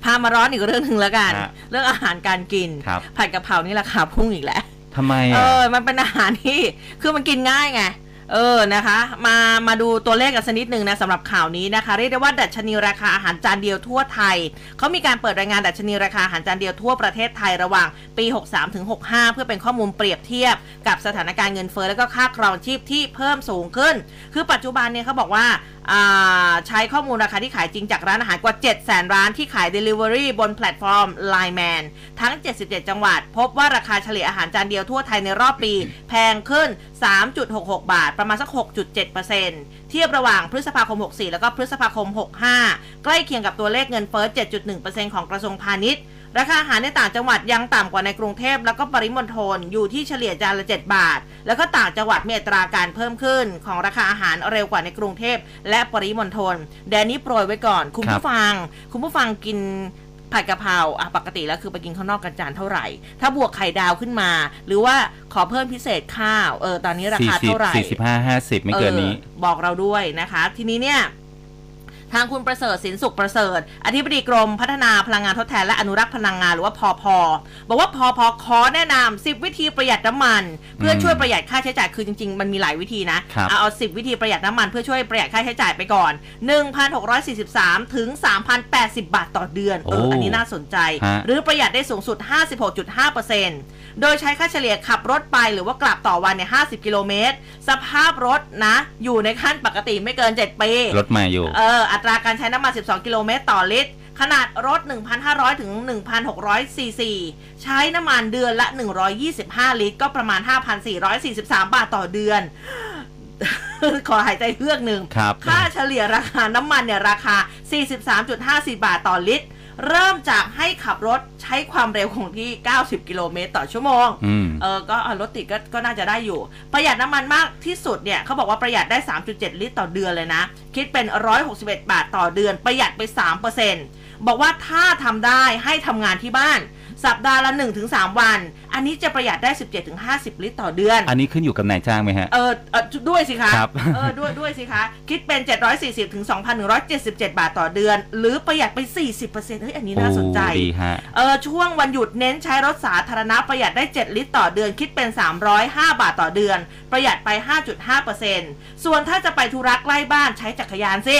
พามาร้อนอีกเรื่องหนึ่งแล้วกันฮะเรื่องอาหารการกินครับผัดกะเพรานี่ราคาพุ่งอีกแล้วทำไมเออะอมันเป็นอาหารที่คือมันกินง่ายไง เออนะคะ มามาดูตัวเลขกันสักนิดหนึ่งนะสำหรับข่าวนี้นะคะ เรียกได้ว่าดัชนีราคาอาหารจานเดียวทั่วไทยเขามีการเปิดรายงานดัชนีราคาอาหารจานเดียวทั่วประเทศไทยระหว่างปี 63ถึง65 เพื่อเป็นข้อมูลเปรียบเทียบ กับสถานการณ์เงินเฟ้อและก็ค่าครองชีพที่เพิ่มสูงขึ้น คือปัจจุบันเนี่ยเขาบอกว่าอ่าใช้ข้อมูลราคาที่ขายจริงจากร้านอาหารกว่า7 0 0 0 0 ร้านที่ขาย Delivery บนแพลตฟอร์ม Line Man ทั้ง 77 จังหวัด พบว่าราคาเฉลี่ยอาหารจานเดียวทั่วไทยในรอบปี แพงขึ้น 3.66 บาท ประมาณสัก 6.7%เทียบระหว่างพฤษภาคม 64 แล้วก็พฤษภาคม 65 ใกล้เคียงกับตัวเลขเงินเฟ้อ 7.1%ของกระทรวงพาณิชย์ ราคาอาหารในต่างจังหวัดยังต่ำกว่าในกรุงเทพแล้วก็ปริมณฑลอยู่ที่เฉลี่ยจานละ 7 บาท แล้วก็ต่างจังหวัดมีอัตราการเพิ่มขึ้น ของราคาอาหารเร็วกว่าในกรุงเทพและปริมณฑลแดนนี้โปรยไว้ก่อน คุณครับผู้ฟัง คุณผู้ฟังกินผัดกะเพราอะปกติแล้วคือไปกินข้างนอกกันจานเท่าไหร่ ถ้าบวกไข่ดาวขึ้นมา หรือว่าขอเพิ่มพิเศษข้าว เออ ตอนนี้ราสี่คาสิบเท่าไหร่สี่สิบห้าห้าสิบไม่เกินนี้ออบอกเราด้วยนะคะ ทีนี้เนี่ย ทางคุณประเสริฐสินสุขประเสริฐ อธิบดีกรมพัฒนาพลังงานทดแทนและอนุรักษ์พลังงานหรือว่าพอพอบอกว่าพอพอขอแนะนำ10 วิธีประหยัดน้ำมัน เพื่อช่วยประหยัดค่าใช้จ่ายคือจริง ๆ มันมีหลายวิธีนะครับเอาเอา10 วิธีประหยัดน้ำมันเพื่อช่วยประหยัดค่าใช้จ่ายไปก่อน 1,643 ถึง 3,080 บาทต่อเดือนเออโอ้อันนี้น่าสนใจฮะหรือประหยัดได้สูงสุด 56.5%โดยใช้ค่าเฉลี่ยขับรถไปหรือว่ากลับต่อวันเนี่ย50 กิโลเมตร สภาพรถนะ อยู่ในขั้นปกติไม่เกิน 7 ปี รถใหม่อยู่ เออ อัตราการใช้น้ำมัน 12 กิโลเมตรต่อลิตร ขนาดรถ 1,500 ถึง 1,600 ซีซี ใช้น้ำมันเดือนละ 125 ลิตร ก็ประมาณ 5,443 บาทต่อเดือน ขอหายใจเฮือกหนึ่งครับค่าเฉลี่ยราคาน้ำมันเนี่ยราคา 43.54บาทต่อลิตร เริ่มจากให้ขับรถใช้ความเร็วคงที่ 90 กิโลเมตรต่อชั่วโมงอืมเออ ก็เอารถติดก็ก็น่าจะได้อยู่ ประหยัดน้ำมันมากที่สุดเนี่ยเขาบอกว่าประหยัดได้ 3.7 ลิตรต่อเดือนเลยนะ คิดเป็น 161 บาทต่อเดือน ประหยัดไป 3%บอกว่าถ้าทำได้ให้ทำงานที่บ้าน สัปดาห์ละ 1-3 วัน อันนี้จะประหยัดได้ 17-50 ลิตรต่อเดือน อันนี้ขึ้นอยู่กับนายจ้างไหมฮะ เออเออด้วยสิคะครับ เออด้วยด้วยสิคะ คิดเป็น 740ถึง2,177 บาทต่อเดือน หรือประหยัดไป 40%เฮ้ยอันนี้น่าสนใจ โอ้ดีฮะ เออช่วงวันหยุดเน้นใช้รถสาธารณะประหยัดได้ 7 ลิตรต่อเดือน คิดเป็น 305 บาทต่อเดือน ประหยัดไป 5.5%ส่วนถ้าจะไปธุระใกล้บ้านใช้จักรยานสิ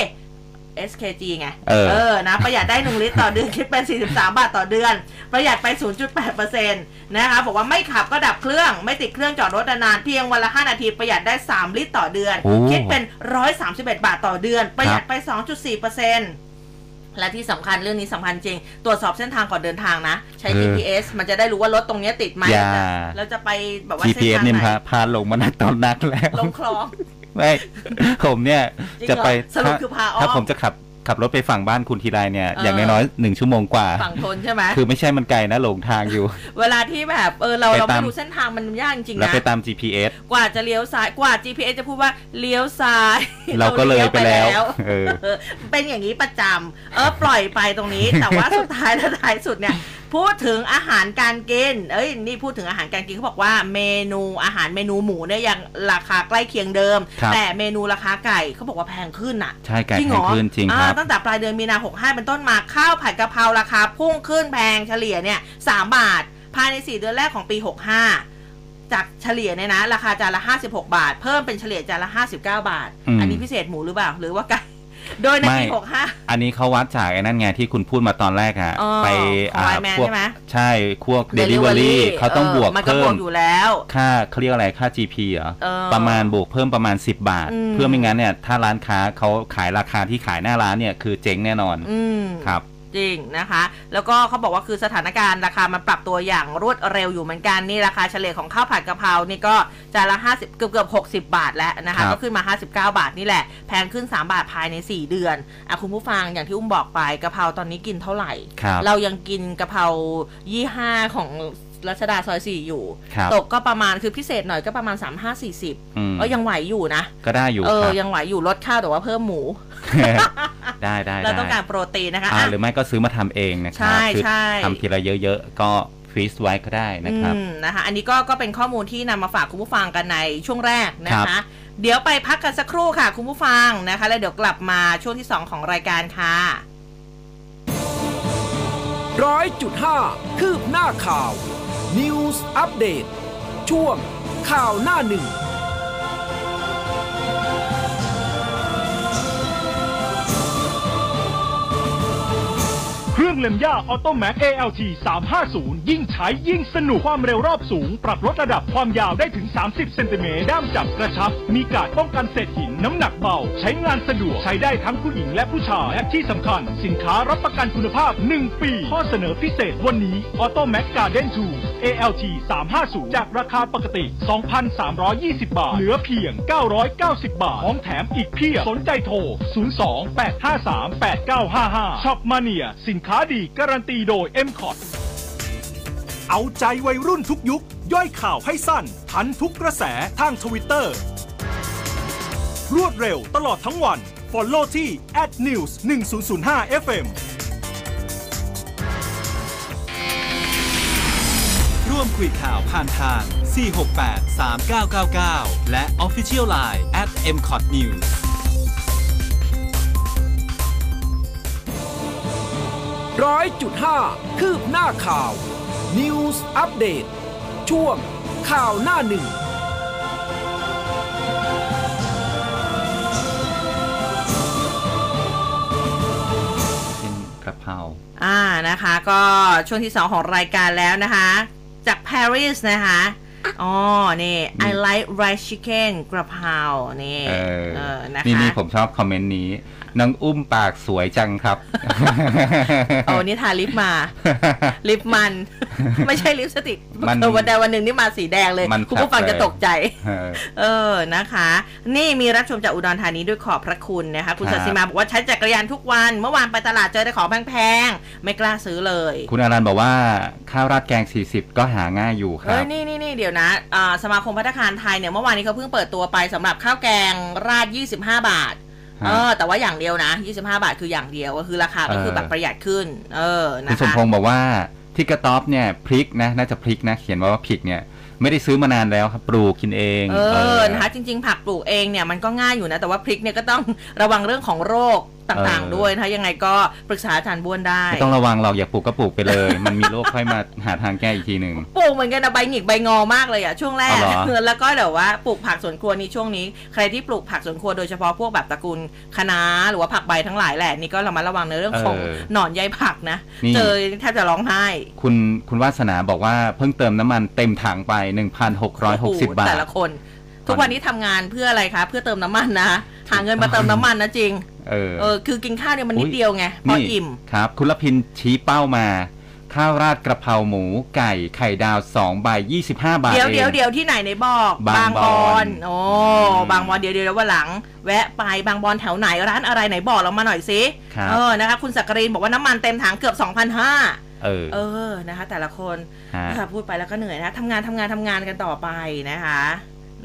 SKG ไงเออ นะ ประหยัดได้ 1 ลิตรต่อเดือน คิดเป็น 43 บาทต่อเดือน ประหยัดไป 0.8%นะคะ บอกว่าไม่ขับก็ดับเครื่อง ไม่ติดเครื่องจอดรถนานๆเพียงวันละ 5 นาที ประหยัดได้ 3 ลิตรต่อเดือนโอ้คิดเป็น 131 บาทต่อเดือน ประหยัดไป 2.4%และที่สำคัญเรื่องนี้สำคัญจริง ตรวจสอบเส้นทางก่อนเดินทางนะ ใช้เออ GPS มันจะได้รู้ว่ารถตรงเนี้ยติดไหมอย่าแล้วจะไปแบบว่าเส้น GPS ทางเนี่ยไหนพาพาลงมานักตอนนักแล้ว ลงคลอง ไม่ผมเนี่ยจริงเหรอจะไปสรุปถ้าคือพาอ้อมถ้าผมจะขับ ขับรถไปฝั่งบ้านคุณทีไรเนี่ยเออออย่างน้อยๆหนึ่งชั่วโมงกว่า ฝั่งทนใช่ไหมคือไม่ใช่มันไกลนะหลงทางอยู่ เวลาที่แบบเออเราไปเราตาไม่มรู้เส้นทางมันยากจริงๆแล้วนะไปตาม GPS กว่าจะเลี้ยวซ้ายกว่า GPS จะพูดว่าเลี้ยวซ้าย เราก็เลยไปแล้วเออเออเป็นอย่างนี้ประจำเออปล่อยไปตรงนี้ แต่ว่าสุดท้ายและท้ายสุดเนี่ยพูดถึงอาหารการกิน เอ้ย นี่พูดถึงอาหารการกินเขาบอกว่าเมนูอาหารเมนูหมูเนี่ยยังราคาใกล้เคียงเดิมครับแต่เมนูราคาไก่เขาบอกว่าแพงขึ้นอะ ใช่ไก่จริงแพเหรงอขึ้นจริงครับอ่าตั้งแต่ปลายเดือนมีนาหกห้าเป็นต้นมาข้าวผัดกะเพราราคาพุ่งขึ้นแพงเฉลี่ยเนี่ยสามบาท ภายใน 4 เดือนแรกของปี 65 จากเฉลี่ยเนี่ยนะ ราคาจานละ 56 บาท เพิ่มเป็นเฉลี่ยจานละ 59 บาทอืมอันนี้พิเศษหมูหรือเปล่า หรือว่าไก่ โดยในปีไม่65อันนี้เขาวัดจากไอ้นั่นไงที่คุณพูดมาตอนแรกอะอ๋อไปของ Lineman พวกใช่ไหมใช่พวก Delivery เขาต้องบวกมันก็เพิ่บวมกอยู่แล้ว ค่าเขาเรียกอะไรค่า GP เหรอเออประมาณบวกเพิ่มประมาณ 10 บาทอืมเพื่อไม่งั้นเนี่ยถ้าร้านค้าเขาขายราคาที่ขายหน้าร้านเนี่ยคือเจ๊งแน่นอนอืมครับ จริงนะคะ แล้วก็เขาบอกว่าคือสถานการณ์ราคามันปรับตัวอย่างรวดเร็วอยู่เหมือนกันนี่ราคาเฉลี่ยของข้าวผัดกะเพรานี่ก็จานละ 50 เกือบเกือบ60 บาทแล้วนะครัคะบก็ขึ้นมา 59 บาทนี่แหละ แพงขึ้น 3 บาทภายใน 4 เดือนอะคุณผู้ฟังอย่างที่อุ้มบอกไปกะเพราตอนนี้กินเท่าไหร่ครับเรายังกินกะเพรายี่ห้าของ รัชดาซอย4อยู่ครับตกก็ประมาณคือพิเศษหน่อยก็ประมาณ35-40อืมก็ยังไหวอยู่นะ ก็ได้อยู่เอคอรับยังไหวอยู่ลดข้าวแต่ว่าเพิ่มหมู ได้ได้เราได้ต้องการโปรตีนนะคะอ่าอะหรือไม่ก็ซื้อมาทำเองนะครัใช่คืใช่ทำทีละเยอะๆ ก็ฟรีซไว้ก็ได้นะครับอืมนะคะอันนี้ก็ก็เป็นข้อมูลที่นำมาฝากคุณผู้ฟังกันในช่วงแรกนะครัคะบเดี๋ยวไปพักกันสักครู่ค่ะ คุณผู้ฟังนะคะ แล้วเดี๋ยวกลับมาช่วงที่ 2 ของรายการค่ะร้อยจุดห้าคืบหน้าข่าว News อัปเดตช่วงข่าวหน้าหนึ่ง เครื่องเล็มหญ้าออโตแม c ALT 350 ยิ่งใช้ยิ่งสนุกความเร็วรอบสูง ปรับลดระดับความยาวได้ถึง 30 เซนติเมตรด้ามจับกระชับ มีการป้องกันเศษหินน้ำหนักเบา ใช้งานสะดวก ใช้ได้ทั้งผู้หญิงและผู้ชายและที่สำคัญ สินค้ารับประกันคุณภาพ 1 ปี ข้อเสนอพิเศษวันนี้ออโตแม Garden Tools ALT 350 จากราคาปกติ 2,320 บาท เหลือเพียง 990 บาท ของแถมอีกเพียบ สนใจโทร 02-853-8955ช็อปมาเนียสินค้าค้าดีการันตีโดย m c o t เอาใจวัยรุ่นทุกยุค ย่อยข่าวให้สั้น ทันทุกกระแสทางทวิตเตอร์รวดเร็วตลอดทั้งวัน Follow ที่ @news 1005 FM ร่วมคุยข่าวผ่านทาง 468 3999 และ Official Line @mcotnews ร้อยจุดห้าคืบหน้าข่าว News อัปเดตช่วงข่าวหน้าหนึ่งเป็นกระเพราอ่านะคะ ก็ช่วงที่ 2 ของรายการแล้วนะคะ จากปารีสนะคะอ๋อ นี่ I like rice chicken กระเพรานี่เออเออนะคะนี่นี่ผมชอบคอมเมนต์นี้ น้องอุ้มปากสวยจังครับโอ้นี่ทาลิปมา ลิปมัน ไม่ใช่ลิปสติกมันเออวันใดวันหนึ่งนี่มาสีแดงเลยมันคุณผู้ฟังแปลกจะตกใจเออเออนะคะ นี่มีรับชมจากอุดรธานีด้วยขอบพระคุณนะคะ คุณครัสับสิมาบอกว่าใช้จักรยานทุกวัน เมื่อวานไปตลาดเจอแต่ของแพงๆ ไม่กล้าซื้อเลย คุณอารันบอกว่าข้าวราดแกง 40 ก็หาง่ายอยู่คเอ้รัยบนี่นี่นี่เดี๋ยวนะอ่าสมาคมพัฒนาคารไทยเนี่ยเมื่อวานนี้เขาเพิ่งเปิดตัวไปสำหรับข้าวแกงราด 25 บาทฮะ เออแต่ว่าอย่างเดียวนะ 25 บาทคืออย่างเดียวก็คือราคาก็คือเออแบบประหยัดขึ้น เออคุณนะสมคะพงศ์บอกว่าที่กระต๊อบเนี่ยพริกนะน่าจะพริกนะ เขียนว่าว่าพริกเนี่ยไม่ได้ซื้อมานานแล้วครับปลูกกินเอง เออนะคะจริง ๆ ผักปลูกเองเนี่ยมันก็ง่ายอยู่นะ แต่ว่าพริกเนี่ยก็ต้องระวังเรื่องของโรค ต่างเออๆด้วยนะคะยังไงก็ปรึกษาอาจารย์บ้วนได้ไม่ต้องระวังเราอยากปลูกก็ปลูกไปเลย มันมีโรคค่อยมาหาทางแก้อีกทีหนึ่งปลูกเหมือนกันนะใบหงิกใบงอมากเลยอะช่วงแรกอ๋อเหรอแล้วก็เดี๋ยวว่าปลูกผักสวนครัวนี้ช่วงนี้ ใครที่ปลูกผักสวนครัวโดยเฉพาะพวกแบบตระกูลคะน้าหรือว่าผักใบทั้งหลายแหละนี่ก็ระมัดระวังในเรื่องของหนอนใยผักนะนี่เจอแทบจะร้องไห้ คุณคุณวาสนาบอกว่าเพิ่งเติมน้ำมันเต็มถังไป 1,660โอ้โหบาทแต่ละคน ทุกวันนี้ทำงานเพื่ออะไรคะเพื่อเติมน้ำมันนะหาเงินมาเติมน้ำมันนะจริงเออเออคือกินข้าวเนี่ยมันนิอุ๊ดยเดียวไงพอนี่อิ่มครับ คุณละพินชี้เป้ามาข้าวราดกระเพราหมูไก่ไข่ดาว2ใบ25บาทเดี๋ยวเองเดี๋ยวเดี๋ยวที่ไหนในบอก บางบอนโอ้อืมบางบอนเดี๋ยวเดี๋ยววันหลัง แวะไปบางบอนแถวไหนร้านอะไรไหนบอกเรามาหน่อยสิครับเออนะคะคุณสักกรินบอกว่าน้ำมันเต็มถังเกือบ2,500เออเออนะคะ แต่ละคนฮะค่ะพูดไปแล้วก็เหนื่อยนะทำงานทำงานทำงานกันต่อไปนะคะ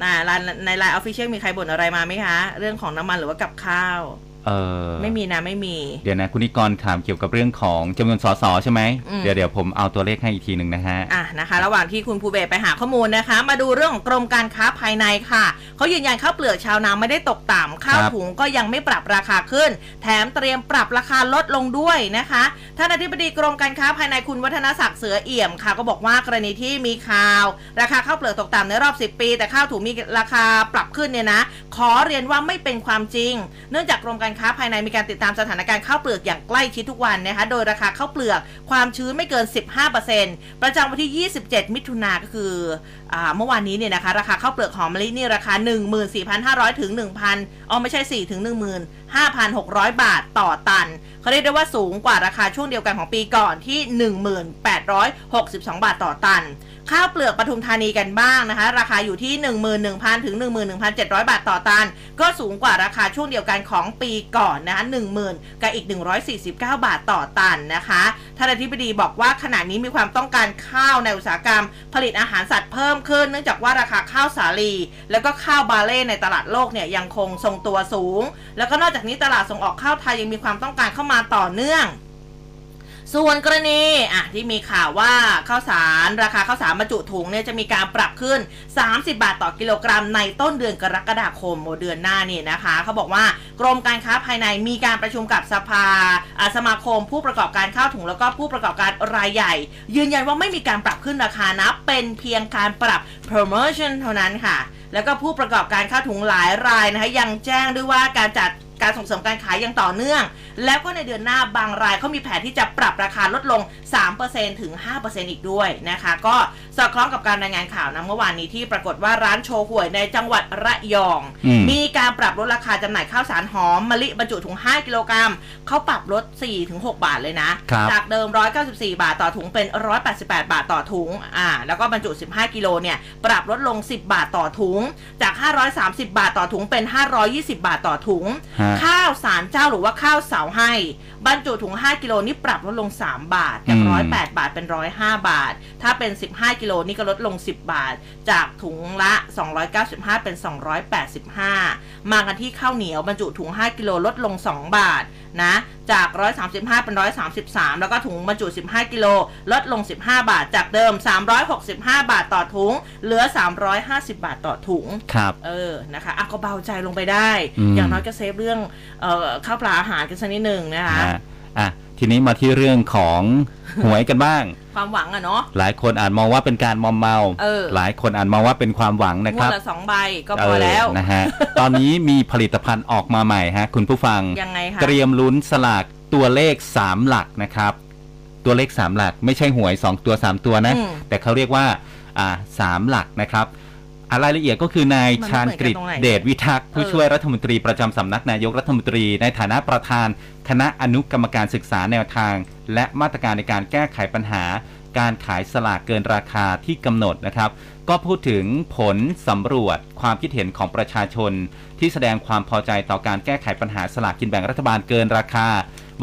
นะร้านในไลน์ออฟฟิเชียลมีใครบ่นอะไรมาไหมคะ เรื่องของน้ำมันหรือว่ากับข้าว เออไม่มีนะไม่มี เดี๋ยวนะ คุณนิกรถามเกี่ยวกับเรื่องของจำนวนสสใช่ไหมอืม เดี๋ยวเดี๋ยวผมเอาตัวเลขให้อีกทีหนึ่งนะฮะ อะนะคะ ระหว่างที่คุณภูเบศไปหาข้อมูลนะคะ มาดูเรื่องของกรมการค้าภายในค่ะเขายืนยันข้าวเปลือกชาวนาไม่ได้ตกต่ำข้าวครับ ถุงก็ยังไม่ปรับราคาขึ้น แถมเตรียมปรับราคาลดลงด้วยนะคะท่านอธิบดีกรมการค้าภายในคุณวัฒนศักดิ์เสือเอี่ยมค่ะ ก็บอกว่ากรณีที่มีข่าว ราคาข้าวเปลือกตกต่ำในรอบ 10 ปี แต่ข้าวถุงมีราคาปรับขึ้นเนี่ยนะ ขอเรียนว่าไม่เป็นความจริง เนื่องจากกรมการค้าภายในมีการติดตามสถานการณ์ข้าวเปลือกอย่างใกล้ชิดทุกวันนะคะ โดยราคาข้าวเปลือกความชื้นไม่เกิน 15%ประจำวันที่ 27 มิถุนาก็คืออเมื่อวานนี้เนี่ยนะคะ ราคาข้าวเปลือกหอมมะลินี่ราคา 14,500 ถึง 1,000อ๋อไม่ใใช่ 4 ถึง 15,600 บาทต่อตัน เขาเรียกได้ว่าสูงกว่าราคาช่วงเดียวกันของปีก่อนที่ 1,862 บาทต่อตัน ข้าวเปลือกปทุมธานีกันบ้างนะคะ ราคาอยู่ที่ 11,000 ถึง 11,700 บาทต่อตัน ก็สูงกว่าราคาช่วงเดียวกันของปีก่อนนะคะ10,000 กับอีก 149 บาทต่อตันนะคะท่านอธิบดีบอกว่าขณะนี้มีความต้องการข้าวในอุตสาหกรรม ผลิตอาหารสัตว์เพิ่มขึ้น เนื่องจากว่าราคาข้าวสาลี แล้วก็ข้าวบาเล่ในตลาดโลกเนี่ยยังคงทรงตัวสูง แล้วก็นอกจากนี้ตลาดส่งออกข้าวไทยยังมีความต้องการเข้ามาต่อเนื่อง ส่วนกรณีอะที่มีข่าวว่าข้าวสารราคาข้าวสารบรรจุถุงเนี่ยจะมีการปรับขึ้น 30 บาทต่อกิโลกรัม ในต้นเดือนกรกฎาคมโมเดือนหน้านี่นะคะ เขาบอกว่ากรมการค้าภายในมีการประชุมกับสภาสมาคมผู้ประกอบการข้าวถุงแล้วก็ผู้ประกอบการรายใหญ่ ยืนยันว่าไม่มีการปรับขึ้นราคานะเป็นเพียงการปรับ promotion เท่านั้นค่ะ แล้วก็ผู้ประกอบการข้าวถุงหลายรายนะคะยังแจ้งด้วยว่าการจัด การส่งเสริมการขายอย่างต่อเนื่อง แล้วก็ในเดือนหน้าบางรายเขามีแผนที่จะปรับราคาลดลง 3%ถึง 5%อีกด้วยนะคะ ก็สอดคล้องกับการรายงานข่าวนะเมื่อวานนี้ที่ปรากฏว่าร้านโชห่วยในจังหวัดระยองอืมมีการปรับลดราคาจำหน่ายข้าวสารหอมมะลิบรรจุถุง 5 กิโลกรัมเขาปรับลด 4-6 บาทเลยนะครับจากเดิม 194 บาทต่อถุงเป็น 188 บาทต่อถุงอ่าแล้วก็บรรจุ 15 กิโลเนี่ยปรับลดลง 10 บาทต่อถุง จาก 530 บาทต่อถุงเป็น 520 บาทต่อถุงฮะข้าวสารเจ้าหรือว่าข้าวเสาให้ บรรจุถุง 5 กิโลนี่ปรับลดลง 3 บาท จากอืม108 บาทเป็น 105 บาท ถ้าเป็น 15 กิโลนี่ก็ลดลง 10 บาท จากถุงละ 295 เป็น 285 มากันที่ข้าวเหนียวบรรจุถุง 5 กิโลลดลง 2 บาทนะ จาก 135 เป็น 133 แล้วก็ถุงบรรจุ 15 กิโล ลดลง 15 บาท จากเดิม 365 บาทต่อถุง เหลือ 350 บาทต่อถุง ครับ เออ นะคะอะก็เบาใจลงไปได้อืมอย่างน้อยก็เซฟเรื่อง เอ่อ ข้าวปลาอาหารกันสักนิดหนึ่งนะคะนะฮะ อะทีนี้มาที่เรื่องของหวยกันบ้าง ความหวังอะเนาะหลายคนอาจมองว่าเป็นการมอมเมาเออหลายคนอาจมองว่าเป็นความหวังนะงควรัดบละสองใบก็พอแล้วเนะฮะตอนนี้มีผลิตภัณฑ์ออกมาใหม่ฮะ คุณผู้ฟังยังไงคะเตรียมลุ้นสลากตัวเลข3หลักนะครับ ตัวเลข3หลักไม่ใช่หวย2ตัว3ตัวนะอืมแต่เขาเรียกว่าอ่าสามหลักนะครับอะ รายละเอียดก็คือนายมันไม่ชาญกฤษเหมือนกันตรงไหนเดชวิทักษ์ผู้เออช่วยรัฐมนตรีประจำสำนักนายกรัฐมนตรี ในฐานะประธาน คณะอนุกรรมการศึกษาแนวทาง และมาตรการในการแก้ไขปัญหา การขายสลากเกินราคาที่กำหนดนะครับ ก็พูดถึงผลสำรวจความคิดเห็นของประชาชน ที่แสดงความพอใจต่อการแก้ไขปัญหาสลากกินแบ่งรัฐบาลเกินราคา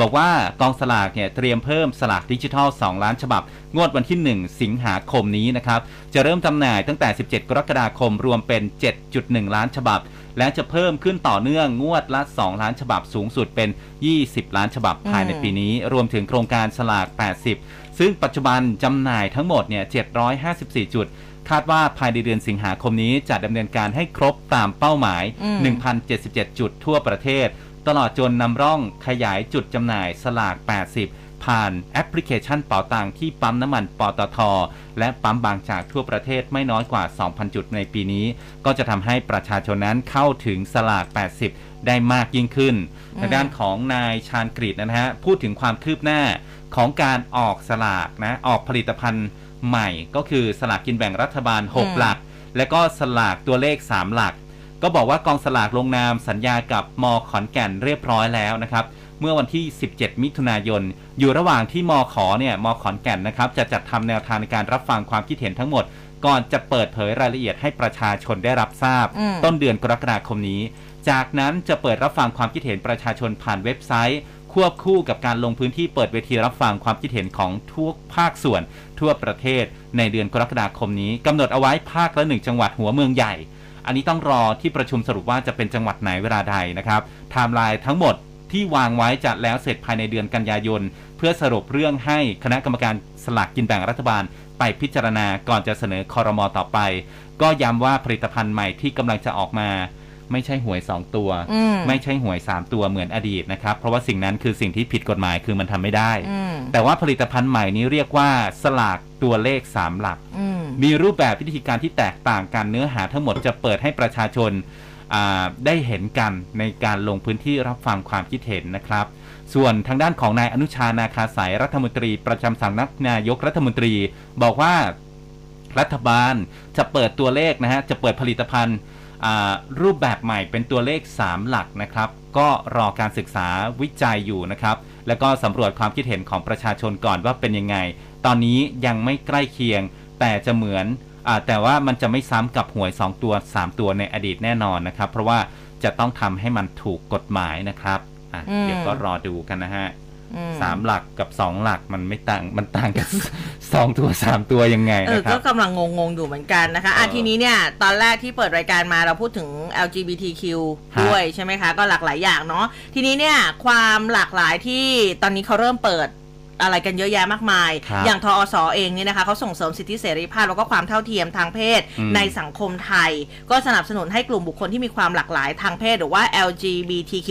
บอกว่ากองสลากเนี่ยเตรียมเพิ่มสลากดิจิทัล 2 ล้านฉบับ งวดวันที่ 1 สิงหาคมนี้นะครับ จะเริ่มจำหน่ายตั้งแต่ 17 กรกฎาคมรวมเป็น 7.1 ล้านฉบับ และจะเพิ่มขึ้นต่อเนื่องงวดละ 2 ล้านฉบับสูงสุดเป็น 20 ล้านฉบับภายในปีนี้ รวมถึงโครงการสลาก 80 ซึ่งปัจจุบันจำหน่ายทั้งหมดเนี่ย754จุด คาดว่าภายในเดือนสิงหาคมนี้จะดำเนินการให้ครบตามเป้าหมาย อืม 1,077 จุดทั่วประเทศ ตลอดจนนำร่องขยายจุดจำหน่ายสลาก 80 ผ่านแอปพลิเคชันเป๋าตังที่ปั๊มน้ำมันปตท และปั๊มบางจากทั่วประเทศไม่น้อยกว่า 2,000 จุดในปีนี้ ก็จะทำให้ประชาชนนั้นเข้าถึงสลาก 80 ได้มากยิ่งขึ้น ทางด้านของนายชาญกฤษนะฮะ พูดถึงความคืบหน้าของการออกสลากนะ ออกผลิตภัณฑ์ ใหม่ก็คือสลากกินแบ่งรัฐบาลอืม6หลัก และก็สลากตัวเลข 3 หลัก ก็บอกว่ากองสลากลงนามสัญญากับมขอนแก่นเรียบร้อยแล้วนะครับเมื่อวันที่ 17 มิถุนายน อยู่ระหว่างที่มขอเนี่ยมขอนแก่นนะครับจะจัดทำแนวทางในการรับฟังความคิดเห็นทั้งหมด ก่อนจะเปิดเผยรายละเอียดให้ประชาชนได้รับทราบอืมต้นเดือนกรกฎาคมนี้ จากนั้นจะเปิดรับฟังความคิดเห็นประชาชนผ่านเว็บไซต์ ควบคู่กับการลงพื้นที่เปิดเวทีรับฟังความคิดเห็นของทุกภาคส่วน ทั่วประเทศในเดือนกรกฎาคมนี้กำหนดเอาไว้ภาคละหนึ่งจังหวัดหัวเมืองใหญ่ อันนี้ต้องรอที่ประชุมสรุปว่าจะเป็นจังหวัดไหนเวลาใดนะครับไทม์ไลน์ทั้งหมดที่วางไว้จะแล้วเสร็จภายในเดือนกันยายน เพื่อสรุปเรื่องให้คณะกรรมการสลากกินแบ่งรัฐบาล ไปพิจารณาก่อนจะเสนอคอรมอต่อไป ก็ย้ำว่าผลิตภัณฑ์ใหม่ที่กำลังจะออกมา ไม่ใช่หวย 2 ตัวอืมไม่ใช่หวย 3 ตัวเหมือนอดีตนะครับ เพราะว่าสิ่งนั้นคือสิ่งที่ผิดกฎหมายคือมันทำไม่ได้อืมแต่ว่าผลิตภัณฑ์ใหม่นี้เรียกว่าสลากตัวเลข 3 หลักอืมมีรูปแบบวิธีการที่แตกต่างกันเนื้อหาทั้งหมดจะเปิดให้ประชาชนอ่าได้เห็นกันในการลงพื้นที่รับฟังความคิดเห็นนะครับ ส่วนทางด้านของนายอนุชานาคาสายรัฐมนตรี ประจำสำนักนายกรัฐมนตรี บอกว่ารัฐบาลจะเปิดตัวเลขนะฮะจะเปิดผลิตภัณฑ์อ่า รูปแบบใหม่เป็นตัวเลข 3 หลักนะครับ ก็รอการศึกษาวิจัยอยู่นะครับ แล้วก็สำรวจความคิดเห็นของประชาชนก่อนว่าเป็นยังไง ตอนนี้ยังไม่ใกล้เคียง แต่จะเหมือนอาแต่ว่ามันจะไม่ซ้ำกับหวย 2 ตัว 3 ตัวในอดีตแน่นอนนะครับ เพราะว่าจะต้องทำให้มันถูกกฎหมายนะครับอะอืมเดี๋ยวก็รอดูกันนะฮะอื สามหลักกับสองหลักมันไม่ต่างมันต่างกันสองตัวสามตัวยังไงเออนะคก็รับกำลังงงๆอยู่เหมือนกันนะคะอะเออทีนี้เนี่ย ตอนแรกที่เปิดรายการมาเราพูดถึง LGBTQ ฮะด้วยใช่ไหมคะ ก็หลากหลายอย่างเนาะทีนี้เนี่ยความหลากหลายที่ตอนนี้เขาเริ่มเปิด อะไรกันเยอะแยะมากมาย ครับอย่างทอสเองเนี่ยนะคะเขาส่งเสริมสิทธิเสรีภาพแล้วก็ความเท่าเทียมทางเพศอืม ในสังคมไทย ก็สนับสนุนให้กลุ่มบุคคลที่มีความหลากหลายทางเพศหรือว่า LGBTQ+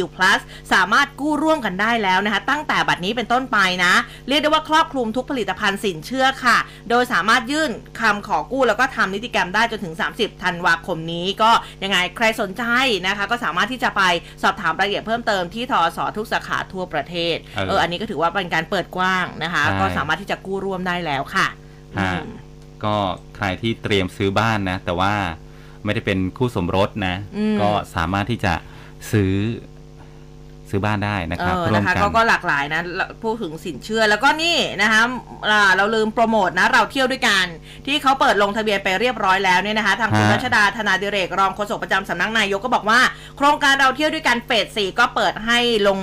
สามารถกู้ร่วมกันได้แล้วนะคะ ตั้งแต่บัดนี้เป็นต้นไปนะ เรียกได้ว่าครอบคลุมทุกผลิตภัณฑ์สินเชื่อค่ะ โดยสามารถยื่นคำขอกู้แล้วก็ทำนิติกรรมได้จนถึง 30 ธันวาคมนี้ ก็ยังไงใครสนใจนะคะ ก็สามารถที่จะไปสอบถามรายละเอียดเพิ่มเติมที่ทอสทุกสาขาทั่วประเทศ เออ เออ อันนี้ก็ถือว่าเป็นการเปิดกว้างนะคะ ใช่ ก็สามารถที่จะกู้ร่วมได้แล้วค่ะฮะอืมก็ใครที่เตรียมซื้อบ้านนะ แต่ว่าไม่ได้เป็นคู่สมรสนะ อืมก็สามารถที่จะซื้อ ซื้อบ้านได้นะเอครับอร่วมนะคะกันก็ก็หลากหลายนะพูดถึงสินเชื่อแล้วก็นี่นะคะอ่าเราลืมโปรโมทนะเราเที่ยวด้วยกัน ที่เขาเปิดลงทะเบียนไปเรียบร้อยแล้วเนี่ยนะคะทางคุณฮะรัชดาธนาดิเรกรองโฆษกประจำสำนักนายกก็บอกว่า โครงการเราเที่ยวด้วยกันเฟสสี่ก็เปิดให้ลง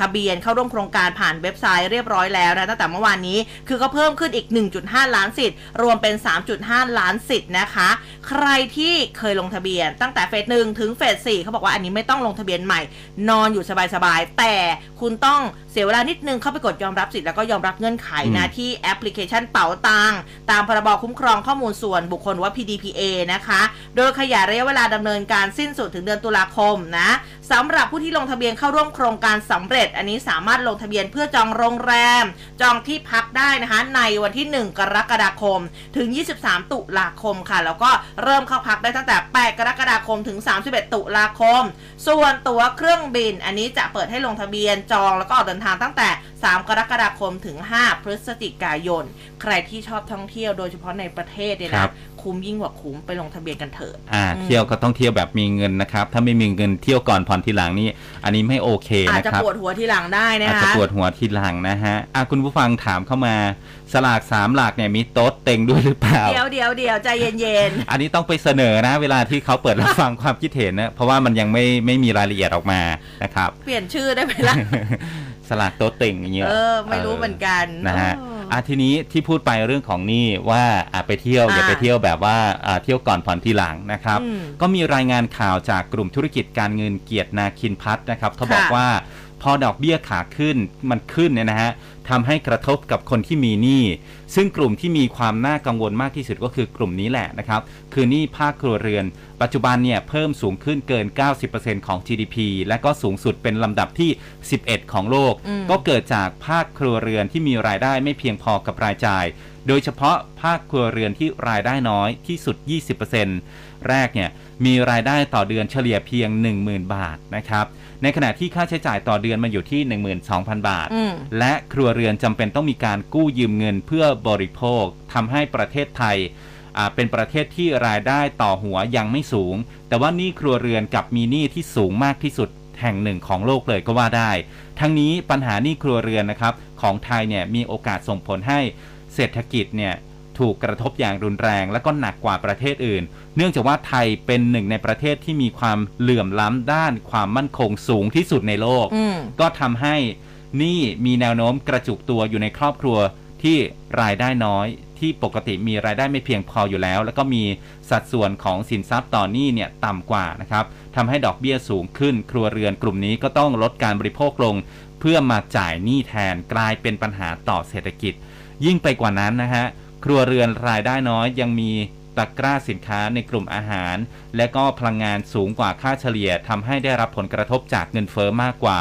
ทะเบียนเข้าร่วมโครงการผ่านเว็บไซต์เรียบร้อยแล้วนะตั้งแต่เมื่อวานนี้คือก็เพิ่มขึ้นอีก 1.5 ล้านสิทธิ์ รวมเป็น 3.5 ล้านสิทธิ์นะคะ ใครที่เคยลงทะเบียนตั้งแต่เฟสหนึ่งถึงเฟสสี่เขาบอกว่าอันนี้ไม่ต้องลงทะเบียนใหม่ นอนอยู่สบายๆ แต่คุณต้องเสียเวลานิดนึงเข้าไปกดยอมรับสิทธิ์แล้วก็ยอมรับเงื่อนไขนะอืมที่แอปพลิเคชันเป๋าตังตามพรบคุ้มครองข้อมูลส่วนบุคคลหรือว่า PDPA นะคะ โดยขยายระยะเวลาดำเนินการสิ้นสุดถึงเดือนตุลาคมนะสำหรับผู้ที่ลงทะเบียนเข้าร่วมโครงการสำเร็จ อันนี้สามารถลงทะเบียนเพื่อจองโรงแรม จองที่พักได้นะคะ ในวันที่ 1 กรกฎาคม ถึง 23 ตุลาคมค่ะ แล้วก็เริ่มเข้าพักได้ตั้งแต่ 8 กรกฎาคมถึง 31 ตุลาคม ส่วนตั๋วเครื่องบิน อันนี้จะเปิดให้ลงทะเบียนจองแล้วก็ออกเดินทางตั้งแต่ 3 กรกฎาคมถึง 5 พฤศจิกายน ใครที่ชอบท่องเที่ยวโดยเฉพาะในประเทศเนี่ยนะ คุ้มยิ่งกว่าคุ้มไปลงทะเบียนกันเถิดอ่าอืมเที่ยวก็ต้องเที่ยวแบบมีเงินนะครับ ถ้าไม่มีเงินเที่ยวก่อนผ่อนทีหลังนี่อันนี้ไม่โอเคอาจนะจะครับปวดหัวทีหลังได้นะอาจจะคะปวดหัวทีหลังนะฮะอะคุณผู้ฟังถามเข้ามาสลากสามหลักเนี่ยมีโต๊ดเต็งด้วยหรือเปล่าเดี๋ยวเดี๋ยวเดี๋ยวใจเย็นอันนี้ต้องไปเสนอนะ เวลาที่เขาเปิดรับฟังความคิดเห็นนะเพราะว่ามันยังไม่ไม่มีรายละเอียดออกมานะครับๆเปลี่ยนชื่อได้ไหมล่ะสลากโต๊ดเต็งอย่างเงี้ยเออไม่รู้เหมือนกันนะฮะเอออะทีนี้ที่พูดไปเรื่องของหนี่ว่าอะไปเที่ยวอย่าอ่าไปเที่ยวแบบว่าอะเที่ยวก่อนผ่อนทีหลังนะครับอืมก็มีรายงานข่าวจากกลุ่มธุรกิจการเงินเกียรตินาคินพัฒน์นะครับเขาบอกค่ะว่า พอดอกเบี้ยขาขึ้นมันขึ้นเนี่ยนะฮะทำให้กระทบกับคนที่มีหนี้ซึ่งกลุ่มที่มีความน่ากังวลมากที่สุดก็คือกลุ่มนี้แหละนะครับ คือหนี้ภาคครัวเรือน ปัจจุบันเนี่ยเพิ่มสูงขึ้นเกิน 90%ของ GDP และก็สูงสุดเป็นลำดับที่ 11 ของโลกอืมก็เกิดจากภาคครัวเรือนที่มีรายได้ไม่เพียงพอกับรายจ่าย โดยเฉพาะภาคครัวเรือนที่รายได้น้อยที่สุด 20%แรกเนี่ยมีรายได้ต่อเดือนเฉลี่ยเพียง 10,000 บาทนะครับ ในขณะที่ค่าใช้จ่ายต่อเดือนมันอยู่ที่ 12,000 บาทอืมและครัวเรือนจำเป็นต้องมีการกู้ยืมเงินเพื่อบริโภคทำให้ประเทศไทยอ่าเป็นประเทศที่รายได้ต่อหัวยังไม่สูง แต่ว่าหนี้ครัวเรือนกลับมีหนี้ที่สูงมากที่สุดแห่งหนึ่งของโลกเลยก็ว่าได้ ทั้งนี้ปัญหาหนี้ครัวเรือนนะครับของไทยเนี่ยมีโอกาสส่งผลให้เศรษฐกิจเนี่ย ถูกกระทบอย่างรุนแรงและก็หนักกว่าประเทศอื่น เนื่องจากว่าไทยเป็นหนึ่งในประเทศที่มีความเหลื่อมล้ำด้านความมั่นคงสูงที่สุดในโลกอืมก็ทำให้หนี่มีแนวโน้มกระจุกตัวอยู่ในครอบครัวที่รายได้น้อยที่ปกติมีรายได้ไม่เพียงพออยู่แล้ว แล้วก็มีสัดส่วนของสินทรัพย์ต่อหนี้เนี่ยต่ำกว่านะครับทำให้ดอกเบี้ยสูงขึ้น ครัวเรือนกลุ่มนี้ก็ต้องลดการบริโภคลง เพื่อมาจ่ายหนี้แทนกลายเป็นปัญหาต่อเศรษฐกิจ ยิ่งไปกว่านั้นนะฮะ ครัวเรือนรายได้น้อยยังมีตะกร้าสินค้าในกลุ่มอาหาร และก็พลังงานสูงกว่าค่าเฉลี่ยทำให้ได้รับผลกระทบจากเงินเฟอ้อมากกว่า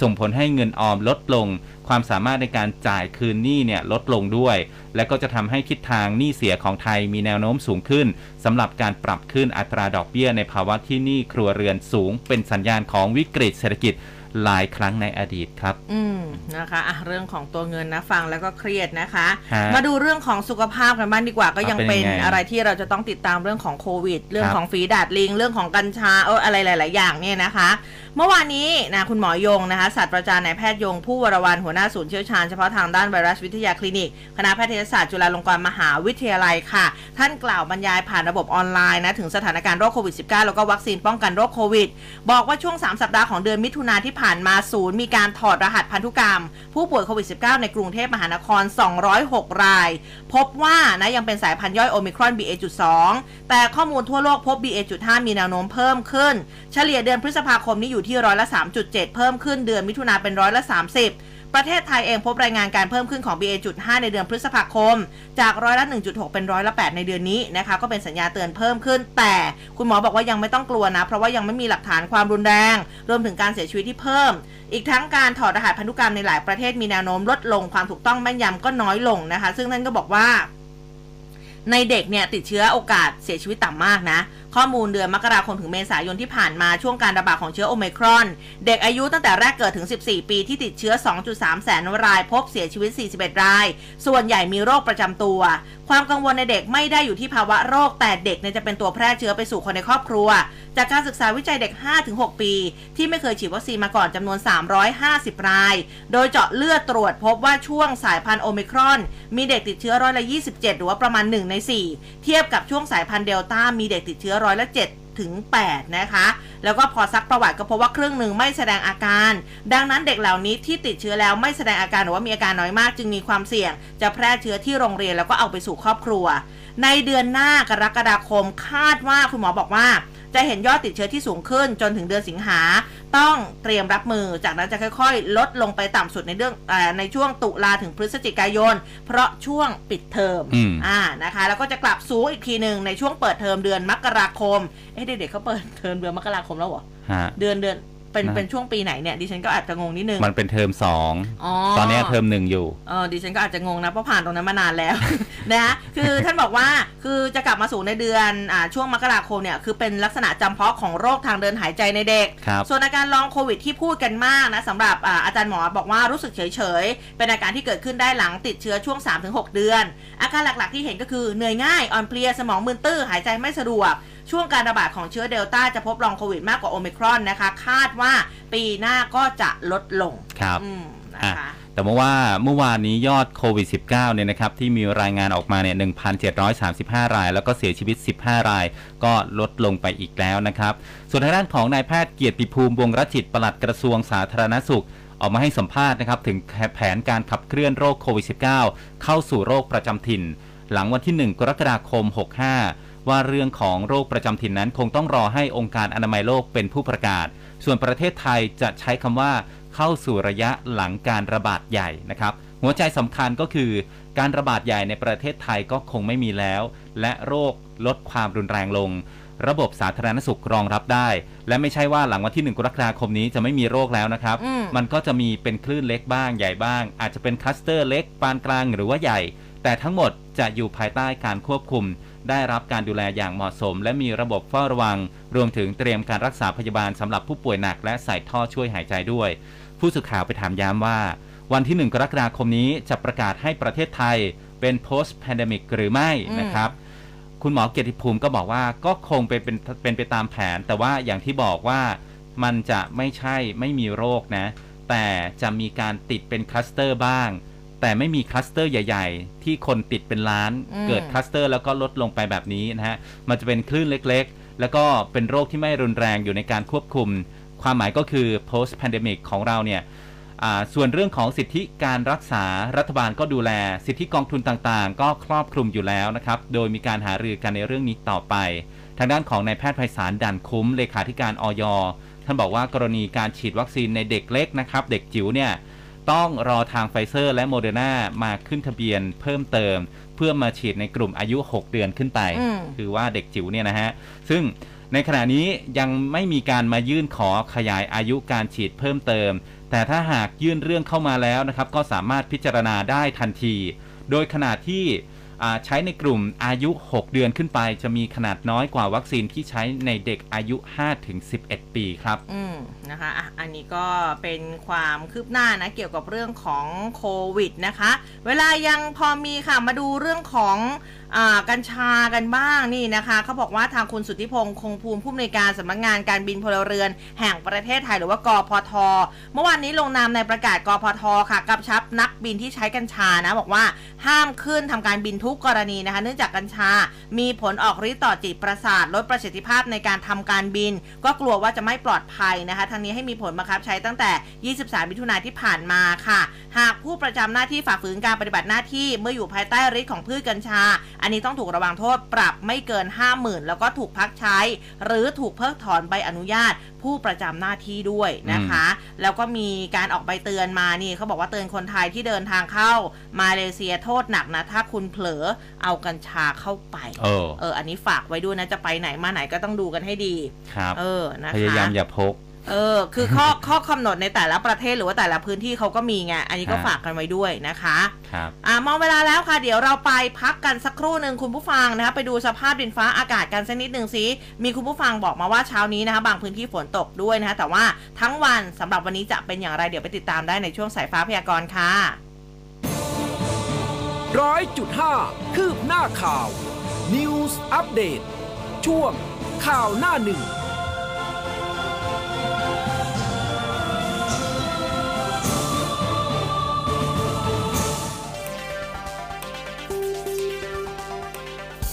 ส่งผลให้เงินออมลดลง ความสามารถในการจ่ายคืนหนี้เนี่ยลดลงด้วย และก็จะทำให้ทิศทางหนี้เสียของไทยมีแนวโน้มสูงขึ้นสำหรับการปรับขึ้นอัตราดอกเบี้ยในภาวะที่หนี้ครัวเรือนสูง เป็นสัญญาณของวิกฤตเศรษฐกิจ หลายครั้งในอดีตครับ อืมนะคะอะเรื่องของตัวเงินนะฟังแล้วก็เครียดนะคะฮะมาดูเรื่องของสุขภาพกันบ้างดีกว่าก็ยังเป็นเป็นยังไงอะไรที่เราจะต้องติดตามเรื่องของโควิด เรื่องครับของฝีดาดลิง เรื่องของกัญชาเอออะไรหลาย ๆ อย่างเนี่ยนะคะ เมื่อวานนี้นะคุณหมอยงนะคะศาสตราจารย์นายแพทย์ยงผู้วรวันหัวหน้าศูนย์เชี่ยวชาญเฉพาะทางด้านไวรัสวิทยาคลินิกคณะแพทยศาสตร์จุฬาลงกรณ์มหาวิทยาลัยค่ะ ท่านกล่าวบรรยายผ่านระบบออนไลน์นะถึงสถานการณ์โรคโควิด -19 แล้วก็วัคซีนป้องกันโรคโควิด บอกว่าช่วง 3 สัปดาห์ของเดือนมิถุนาที่ผ่าน่านมาศูนย์มีการถอดรหัสพันธุกรรม ผู้ป่วยโควิด -19 ในกรุงเทพมหานคร 206 ราย พบว่านะยังเป็นสายพันธุ์ย่อยโอมิครอน BA.2 แต่ข้อมูลทั่วโลกพบ BA.5 มีแนวโน้มเพิ่มขึ้น เฉลี่ยเดือนพฤษภาคมนี้อยู่ที่ร้อยละ 3.7 เพิ่มขึ้นเดือนมิถุนาเป็นร้อยละ 30 ประเทศไทยเองพบรายงานการเพิ่มขึ้นของ BA.5 ในเดือนพฤษภาคม จากร้อยละ 1.6 เป็นร้อยละ 8 ในเดือนนี้นะคะก็เป็นสัญญาเตือนเพิ่มขึ้น แต่คุณหมอบอกว่ายังไม่ต้องกลัวนะ เพราะว่ายังไม่มีหลักฐานความรุนแรง รวมถึงการเสียชีวิตที่เพิ่ม อีกทั้งการถอดรหัสพันธุกรรมในหลายประเทศมีแนวโน้มลดลงความถูกต้องแม่นยำก็น้อยลงนะคะ ซึ่งนั่นก็บอกว่าในเด็กเนี่ยติดเชื้อโอกาสเสียชีวิตต่ำมากนะ ข้อมูลเดือนมกราคมถึงเมษายนที่ผ่านมาช่วงการระบาดของเชื้อโอมิครอน เด็กอายุตั้งแต่แรกเกิดถึง 14 ปีที่ติดเชื้อ 2.3 แสนราย พบเสียชีวิต 41 ราย ส่วนใหญ่มีโรคประจำตัว ความกังวลในเด็กไม่ได้อยู่ที่ภาวะโรค แต่เด็กจะเป็นตัวแพร่เชื้อไปสู่คนในครอบครัว จากการศึกษาวิจัยเด็ก 5-6 ปี ที่ไม่เคยฉีดวัคซีนมาก่อนจำนวน 350 ราย โดยเจาะเลือดตรวจพบว่าช่วงสายพันธุ์โอมิครอน มีเด็กติดเชื้อร้อยละ 27 หรือว่าประมาณ 1 ใน 4 เทียบกับช่วงสายพันธุ์เดลต้ามีเด็กติดเชื้อร้อยละ7ถึง8นะคะ แล้วก็พอซักประวัติก็พบว่าครึ่งหนึ่งไม่แสดงอาการ ดังนั้นเด็กเหล่านี้ที่ติดเชื้อแล้วไม่แสดงอาการหรือว่ามีอาการน้อยมาก จึงมีความเสี่ยง จะแพร่เชื้อที่โรงเรียนแล้วก็เอาไปสู่ครอบครัว ในเดือนหน้ากรกฎาคมคาดว่าคุณหมอบอกว่า จะเห็นยอดติดเชื้อที่สูงขึ้นจนถึงเดือนสิงหา ต้องเตรียมรับมือ จากนั้นจะค่อยๆ ลดลงไปต่ำสุดในเรื่องเออในช่วงตุลาถึงพฤศจิกายน เพราะช่วงปิดเทอมอืมอ่านะคะ แล้วก็จะกลับสูงอีกทีหนึ่งในช่วงเปิดเทอมเดือนมกราคม เอ๊ะเด็กๆเขาเปิดเทอมเดือนมกราคมแล้วเหรอฮะเดือนเดือน เป็นนะเป็นช่วงปีไหนเนี่ยดิฉันก็อาจจะงงนิดนึง มันเปเป็นเทอมสองอ๋อตอนเนี้ยเทอมหนึ่งอยู่เออดิฉันก็อาจจะงงนะเพราะผ่านตรงนั้นมานานแล้วนะคือท่านบอกว่าคือจะกลับมาสู่ในเดือนอ่าช่วงมกราคมเนี่ยคือเป็นลักษณะจำเพาะของโรคทางเดินหายใจในเด็กครับส่วนอาการลองโควิดที่พูดกันมากนะสำหรับอาอาจารย์หมอบอกว่ารู้สึกเฉยๆเป็นอาการที่เกิดขึ้นได้หลังติดเชื้อช่วง 3-6 เดือน อาการหลักๆที่เห็นก็คือเหนื่อยง่ายอ่อนเพลียสมองมึนตื้อหายใจไม่สะดวก ช่วงการระบาดของเชื้อเดลต้าจะพบลองโควิดมากกว่าโอมิครอนนะคะ คาดว่าปีหน้าก็จะลดลงครับอืมนะอะคะแต่เมื่อว่าเมื่อวานนี้ยอดโควิด -19 เนี่ยนะครับที่มีรายงานออกมาเนี่ย 1,735 ราย แล้วก็เสียชีวิต 15 ราย ก็ลดลงไปอีกแล้วนะครับ ส่วนทางด้านของนายแพทย์เกียรติภูมิวงศ์รจิตปลัดกระทรวงสาธารณสุข ออกมาให้สัมภาษณ์นะครับ ถึงแผนการขับเคลื่อนโรคโควิด -19 เข้าสู่โรคประจำถิ่น หลังวันที่ 1 กรกฎาคม 65 ว่าเรื่องของโรคประจำถิ่นนั้น คงต้องรอให้องค์การอนามัยโลกเป็นผู้ประกาศ ส่วนประเทศไทยจะใช้คำว่าเข้าสู่ระยะหลังการระบาดใหญ่นะครับ หัวใจสำคัญก็คือ การระบาดใหญ่ในประเทศไทยก็คงไม่มีแล้ว และโรคลดความรุนแรงลง ระบบสาธารณสุขรองรับได้ และไม่ใช่ว่าหลังวันที่1กรกฎาคมนี้จะไม่มีโรคแล้วนะครับอืมมันก็จะมีเป็นคลื่นเล็กบ้างใหญ่บ้าง อาจจะเป็นคลัสเตอร์เล็กปานกลางหรือว่าใหญ่ แต่ทั้งหมดจะอยู่ภายใต้การควบคุม ได้รับการดูแลอย่างเหมาะสม และมีระบบเฝ้าระวัง รวมถึงเตรียมการรักษาพยาบาลสำหรับผู้ป่วยหนักและใส่ท่อช่วยหายใจด้วย ผู้สื่อข่าวไปถามย้ำว่า วันที่ 1 กรกฎาคมนี้จะประกาศให้ประเทศไทยเป็น post pandemic หรือไม่อืมนะครับคุณหมอเกียรติภูมิก็บอกว่าก็คงเป็นเป็นเป็นไปตามแผน แต่ว่าอย่างที่บอกว่ามันจะไม่ใช่ไม่มีโรคนะ แต่จะมีการติดเป็นคลัสเตอร์บ้าง แต่ไม่มีคลัสเตอร์ใหญ่ ๆ ที่คนติดเป็นล้านอืมเกิดคลัสเตอร์แล้วก็ลดลงไปแบบนี้นะฮะ มันจะเป็นคลื่นเล็กๆ แล้วก็เป็นโรคที่ไม่รุนแรงอยู่ในการควบคุม ความหมายก็คือ post pandemic ของเราเนี่ยอ่าส่วนเรื่องของสิทธิการรักษารัฐบาลก็ดูแล สิทธิกองทุนต่างๆ ก็ครอบคลุมอยู่แล้วนะครับ โดยมีการหารือกันในเรื่องนี้ต่อไป ทางด้านของนายแพทย์ไพศาลดั่นคุ้มเลขาธิการออยท่านบอกว่ากรณีการฉีดวัคซีนในเด็กเล็กนะครับ เด็กจิ๋วเนี่ย ต้องรอทางไฟเซอร์และโมเดอร์นามาขึ้นทะเบียนเพิ่มเติม เพื่อมาฉีดในกลุ่มอายุ 6 เดือนขึ้นไปอืมคือว่าเด็กจิ๋วเนี่ยนะฮะ ซึ่งในขณะนี้ยังไม่มีการมายื่นขอขยายอายุการฉีดเพิ่มเติม แต่ถ้าหากยื่นเรื่องเข้ามาแล้วนะครับ ก็สามารถพิจารณาได้ทันที โดยขนาดที่อ่า ใช้ในกลุ่มอายุ 6 เดือนขึ้นไป จะมีขนาดน้อยกว่าวัคซีนที่ใช้ในเด็กอายุ 5-11 ปีครับ อืมนะคะอะอันนี้ก็เป็นความคืบหน้านะ เกี่ยวกับเรื่องของโควิดนะคะ เวลายังพอมีค่ะ มาดูเรื่องของ กัญชากันบ้างนี่นะคะเขาบอกว่าทางคุณสุทธิพงศ์คงภูมิผู้อำนวยการสำนักงานการบินพลเรือน แห่งประเทศไทยหรือว่ากพท เมื่อวานนี้ลงนามในประกาศกพทค่ะกำชับนักบินที่ใช้กัญชานะบอกว่าห้ามขึ้นทำการบินทุกกรณีนะคะ เนื่องจากกัญชา มีผลออกฤทธิ์ต่อจิตประสาทลดประสิทธิภาพในการทำการบิน ก็กลัวว่าจะไม่ปลอดภัยนะคะทั้งนี้ให้มีผลบังคับใช้ตั้งแต่ 23 มิถุนายนที่ผ่านมาค่ะ หากผู้ประจำหน้าที่ฝ่าฝืนการปฏิบัติหน้าที่เมื่ออยู่ภายใต้ฤทธิ์ของพืชกัญชาอันนี้ต้องถูกระวังโทษปรับไม่เกิน 50,000 แล้วก็ถูกพักใช้ หรือถูกเพิกถอนใบอนุญาตผู้ประจำหน้าที่ด้วยนะคะ แล้วก็มีการออกใบเตือนมานี่เขาบอกว่าเตือนคนไทยที่เดินทางเข้ามาเลเซียโทษหนักนะ ถ้าคุณเผลอเอากัญชาเข้าไป เออเออ อันนี้ฝากไว้ด้วยนะจะไปไหนมาไหนก็ต้องดูกันให้ดี ครับ เออนะคะพยายามอย่าพก เออ คือข้อข้อกำหนดในแต่ละประเทศหรือว่าแต่ละพื้นที่เขาก็มีไง อันนี้ก็ฮะฝากกันไว้ด้วยนะคะ ครับ อ่ามองเวลาแล้วค่ะ เดี๋ยวเราไปพักกันสักครู่หนึ่งคุณผู้ฟังนะคะไปดูสภาพดินฟ้าอากาศกันสักนิดหนึ่งสิ มีคุณผู้ฟังบอกมาว่าเช้านี้นะคะ บางพื้นที่ฝนตกด้วยนะคะ แต่ว่าทั้งวันสำหรับวันนี้จะเป็นอย่างไรเดี๋ยวไปติดตามได้ในช่วงสายฟ้าพยากรณ์ค่ะร้อยจุดห้าคืบหน้าข่าว News อัปเดตช่วงข่าวหน้าหนึ่ง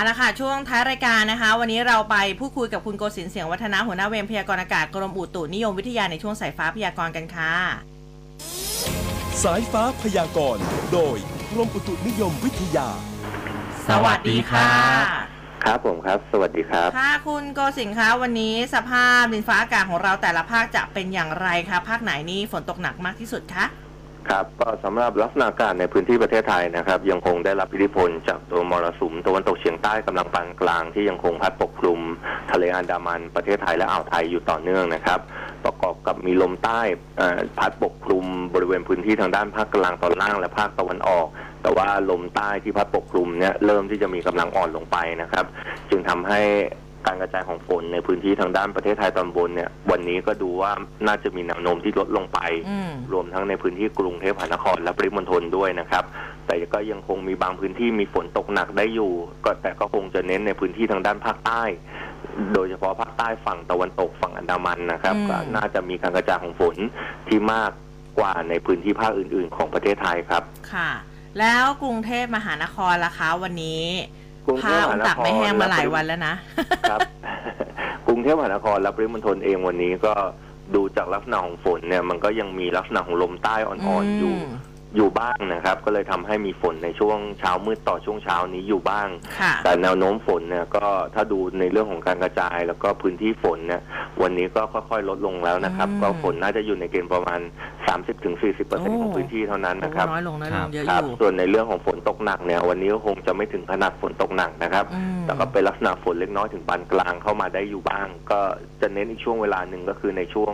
เอาละค่ะ ช่วงท้ายรายการนะคะ วันนี้เราไปพูดคุยกับคุณโกศินทร์เสียงวัฒนาหัวหน้าเวรพยากรณ์อากาศกรมอุตุนิยมวิทยาในช่วงสายฟ้าพยากรณ์กันค่ะ สายฟ้าพยากรณ์โดยกรมอุตุนิยมวิทยา สวัสดีค่ะ ครับผมครับ สวัสดีครับ ค่ะคุณโกศินทร์คะวันนี้สภาพดินฟ้าอากาศของเราแต่ละภาคจะเป็นอย่างไรคะภาคไหนนี่ฝนตกหนักมากที่สุดคะ ครับก็สำหรับลักษณะอากาศในพื้นที่ประเทศไทยนะครับ ยังคงได้รับอิทธิพลจากตัวมรสุมตะวันตกเฉียงใต้กำลังปานกลางที่ยังคงพัดปกคลุม ทะเลอันดามันประเทศไทยและอ่าวไทยอยู่ต่อเนื่องนะครับ ประกอบกับมีลมใต้พัดปกคลุมบริเวณพื้นที่ทางด้านภาคกลางตอนล่างและภาคตะวันออก แต่ว่าลมใต้ที่พัดปกคลุมเนี่ยเริ่มที่จะมีกำลังอ่อนลงไปนะครับ จึงทำให้ การกระจายของฝนในพื้นที่ทางด้านประเทศไทยตอนบนเนี่ย วันนี้ก็ดูว่าน่าจะมีแนวโน้มที่ลดลงไป อืม รวมทั้งในพื้นที่กรุงเทพมหานครและปริมณฑลด้วยนะครับ แต่ก็ยังคงมีบางพื้นที่มีฝนตกหนักได้อยู่ ก็แต่ก็คงจะเน้นในพื้นที่ทางด้านภาคใต้ โดยเฉพาะภาคใต้ฝั่งตะวันตกฝั่งอันดามันนะครับ อืม ก็น่าจะมีการกระจายของฝนที่มากกว่าในพื้นที่ภาคอื่น ๆ ของประเทศไทยครับ ค่ะ แล้วกรุงเทพมหานครล่ะคะ วันนี้ก รุงเทผ้าพมอุหานตักครไม่แห้งมาหลายและปริวันแล้วนะครับกรุงเทพมหานครและปริมณฑลเองวันนี้ก็ดูจากลักษณะของฝนเนี่ย มันก็ยังมีลักษณะของลมใต้อ่อนๆอยู่มอยู่บ้างนะครับก็เลยทำให้มีฝนในช่วงเช้ามืดต่อช่วงเช้านี้อยู่บ้างค่ะแต่แนวโน้มฝนเนี่ยก็ถ้าดูในเรื่องของการกระจาย แล้วก็พื้นที่ฝนเนี่ยวันนี้ก็ค่อยๆลดลงแล้วนะครับอืมก็ฝนน่าจะอยู่ในเกณฑ์ประมาณ 30-40%เปอร์เซ็นต์โอ้ของพื้นที่เท่านั้นนะครับน้อยลงน้อยลครังบเยอะคอรับยู่ส่วนในเรื่องของฝนตกหนักเนี่ยวันนี้ก็คงจะไม่ถึงขนาดฝนตกหนักนะครับอืมแต่ก็เป็นลักษณะฝนเล็กน้อยถึงปานกลางเข้ามาได้อยู่บ้าง ก็จะเน้นอีกช่วงเวลาหนึ่งก็คือในช่วง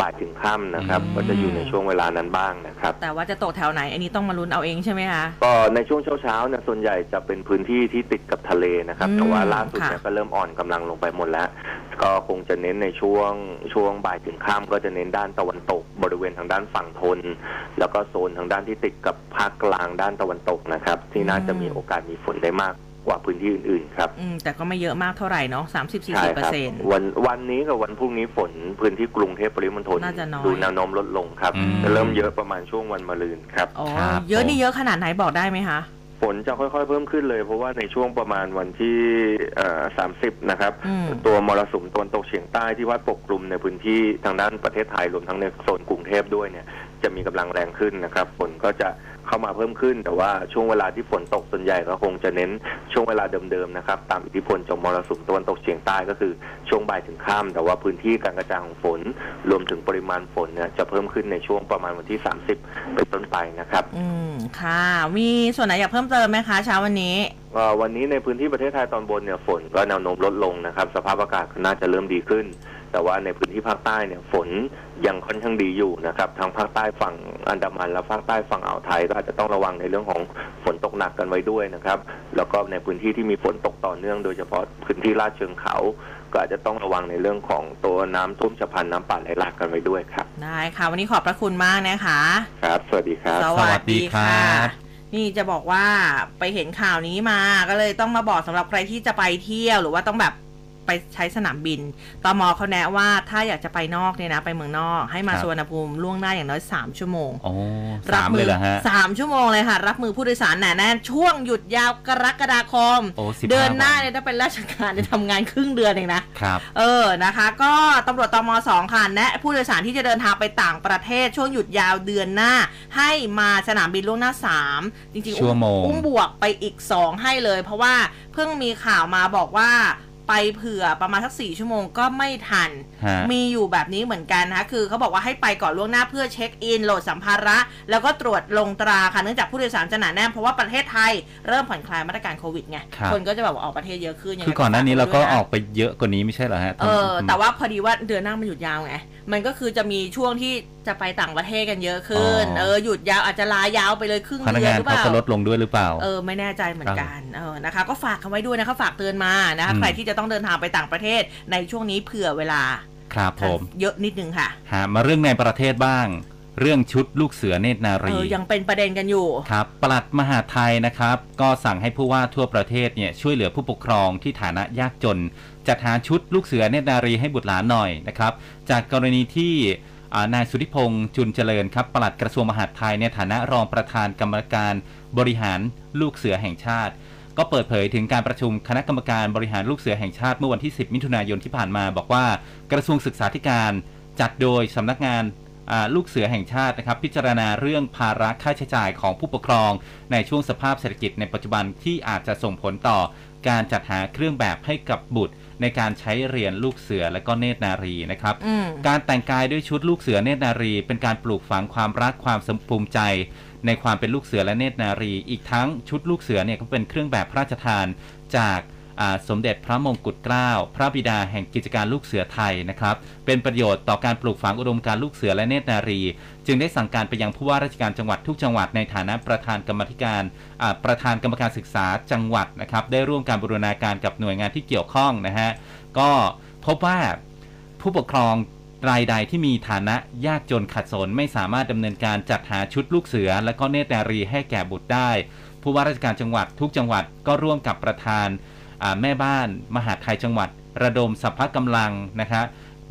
บ่ายถึงค่ำนะครับอืมก็จะอยู่ในช่วงเวลานั้นบ้างนะครับ แต่ว่าจะตกแถวไหนอันนี้ต้องมาลุ้นเอาเองใช่ไหมคะ ก็ในช่วงเช้าๆเนี่ยส่วนใหญ่จะเป็นพื้นที่ที่ติดกับทะเลนะครับอืมแต่ว่าล่าสุดเนี่ยค่ะ ก็เริ่มอ่อนกำลังลงไปหมดแล้ว ก็คงจะเน้นในช่วงช่วงบ่ายถึงค่ำก็จะเน้นด้านตะวันตก บริเวณทางด้านฝั่งทน แล้วก็โซนทางด้านที่ติดกับภาคกลางด้านตะวันตกนะครับ ที่น่าจะมีโอกาสมีฝนได้มาก กว่าพื้นที่อื่นๆครับอืมแต่ก็ไม่เยอะมากเท่าไหร่เนาะสามสิบสี่ใช่สิบเปอครัร์เซ็นต์วันวันนี้กับวันพรุ่งนี้ฝนพื้นที่กรุงเทพปริมณฑลน่าจะน้อยดูแนวโน้มลดลงครับอืม จะเริ่มเยอะประมาณช่วงวันมะรืนครับ อ๋อครับเยอะผมนี่เยอะขนาดไหนบอกได้ไหมคะ ฝนจะค่อยๆเพิ่มขึ้นเลย เพราะว่าในช่วงประมาณวันที่สามสิบนะครับ อืม ตัวมรสุมตะวันตกเฉียงใต้ที่วัดปกคลุมในพื้นที่ทางด้านประเทศไทยรวมทั้งในโซนกรุงเทพด้วยเนี่ยจะมีกำลังแรงขึ้นนะครับฝนก็จะ เข้ามาเพิ่มขึ้น แต่ว่าช่วงเวลาที่ฝนตกส่วนใหญ่ก็คงจะเน้นช่วงเวลาเดิมๆนะครับตามอิทธิพลจากมรสุมตะวันตกเฉียงใต้ก็คือช่วงบ่ายถึงค่ำแต่ว่าพื้นที่การกระจายของฝน รวมถึงปริมาณฝนเนี่ยจะเพิ่มขึ้นในช่วงประมาณวันที่ 30 เป็นต้นไปนะครับ อืมค่ะ มีส่วนไหนอยากเพิ่มเติมไหมคะเช้าวันนี้เอ่อวันนี้ในพื้นที่ประเทศไทยตอนบนเนี่ยฝนก็แนวโน้มลดลงนะครับ สภาพอากาศก็น่าจะเริ่มดีขึ้น แต่ว่าในพื้นที่ภาคใต้เนี่ยฝนยังค่อนข้างดีอยู่นะครับทางภาคใต้ฝั่งอันดามันและภาคใต้ฝั่งอ่าวไทยก็อาจจะต้องระวังในเรื่องของฝนตกหนักกันไว้ด้วยนะครับแล้วก็ในพื้นที่ที่มีฝนตกต่อเนื่องโดยเฉพาะพื้นที่ลาดเชิงเขาก็อาจจะต้องระวังในเรื่องของตัวน้ำท่วมฉับพลันน้ำป่าไหลหลากกันไว้ด้วยครับได้ค่ะ วันนี้ขอบพระคุณมากนะคะครับ สวัสดีครับสวัวัสสดีดีครัค่ะบนี่จะบอกว่าไปเห็นข่าวนี้มาก็เลยต้องมาบอกสำหรับใครที่จะไปเที่ยวหรือว่าต้องแบบ ไปใช้สนามบินตมเขาแนะว่าถ้าอยากจะไปนอกเนี่ยนะไปเมืองนอก ให้มาครับ สวนภูมิล่วงหน้าอย่างน้อย 3 ชั่วโมงโอ้รัสามมืเลยเหรอฮะ สามชั่วโมงเลยค่ะ รับมือผู้โดยสารหนาแน่นช่วงหยุดยาวกรกฎาคม โอ้15เดือนหน้าวันเนี่ยถ้าเป็นราชการเนี่ยทำงานครึ่งเดือนเองนะ ครับ เออ นะคะ ก็ตำรวจตมสองค่ะแนะผู้โดยสารที่จะเดินทางไปต่างประเทศช่วงหยุดยาวเดือนหน้า ให้มาสนามบินล่วงหน้า 3 จริงๆชั่วโมง อุ้มบวกไปอีก 2 ให้เลย เพราะว่าเพิ่งมีข่าวมาบอกว่า ไปเผื่อประมาณสักสี่ชั่วโมงก็ไม่ทัน ฮะ มีอยู่แบบนี้เหมือนกันนะคะคือเขาบอกว่าให้ไปก่อนล่วงหน้าเพื่อเช็คอินโหลดสัมภาระ แล้วก็ตรวจลงตราค่ะเนื่องจากผู้โดยสารจะหนาแน่นเพราะว่าประเทศไทยเริ่มผ่อนคลายมาตรการโควิดไงครับคนก็จะแบบว่าออกประเทศเยอะขึ้นยังไงคือก่อนหน้านี้เราก็ฝด้วยะออกไปเยอะกว่านี้ไม่ใช่เหรอฮะเออแต่ว่าพอดีว่าเดือนหน้ามันหยุดยาวไงมันก็คือจะมีช่วงที่ จะไปต่างประเทศกันเยอะขึ้นอ๋อเออหยุดยาวอาจจะลายาวไปเลยครึ่งพนักเดือนงานหรือเปเขาล่าจะลดลงด้วยหรือเปล่า เออไม่แน่ใจเหมือนกัน เออนะคะ ก็ฝากกันไว้ด้วยนะคะฝากเตือนมานะคะอืมใครที่จะต้องเดินทางไปต่างประเทศในช่วงนี้เผื่อเวลา ครับผมเยอะนิดนึงค่ะหามาเรื่องในประเทศบ้างเรื่องชุดลูกเสือเนตรนาเอรีอยังเป็นประเด็นกันอยู่ครับปลัดมหาดไทยนะครับ ก็สั่งให้ผู้ว่าทั่วประเทศเนี่ยช่วยเหลือผู้ปกครองที่ฐานะยากจน จัดหาชุดลูกเสือเนตรนารีให้บุตรหลานหน่อยนะครับ จากกรณีที่อ่า นายสุธิพงษ์จุนเจริญครับปลัดกระทรวงมหาดไทยในฐานะรองประธานกรรมการบริหารลูกเสือแห่งชาติ ก็เปิดเผยถึงการประชุมคณะกรรมการบริหารลูกเสือแห่งชาติเมื่อวันที่ 10 มิถุนายนที่ผ่านมา บอกว่ากระทรวงศึกษาธิการจัดโดยสำนักงานลูกเสือแห่งชาตินะครับพิจารณาเรื่องภาระค่าใช้จ่ายของผู้ปกครอง ในช่วงสภาพเศรษฐกิจในปัจจุบันที่อาจจะส่งผลต่อการจัดหาเครื่องแบบให้กับบุตร ในการใช้เรียนลูกเสือและก็เนตรนารีนะครับอืมการแต่งกายด้วยชุดลูกเสือเนตรนารี เป็นการปลูกฝังความรักความสมภูมิใจ ในความเป็นลูกเสือและเนตรนารี อีกทั้งชุดลูกเสือเนี่ยก็เป็นเครื่องแบบพระราชทานจากอ่า สมเด็จพระมงกุฎเกล้าพระบิดาแห่งกิจการลูกเสือไทยนะครับ เป็นประโยชน์ต่อการปลูกฝังอุดมการลูกเสือและเนตรนารี จึงได้สั่งการไปยังผู้ว่าราชการจังหวัดทุกจังหวัดในฐานะประธานกรรมธิการประธานกรรมการศึกษาจังหวัดนะครับ ได้ร่วมการบูรณาการกับหน่วยงานที่เกี่ยวข้องนะฮะก็พบว่าผู้ปกครองรายใดที่มีฐานะยากจนขัดสนไม่สามารถดำเนินการจัดหาชุดลูกเสือ และก็เนตรนารีให้แก่บุตรได้ ผู้ว่าราชการจังหวัดทุกจังหวัดก็ร่วมกับประธาน แม่บ้านมหาไทยจังหวัด ระดมสัพพะกำลังนะคะ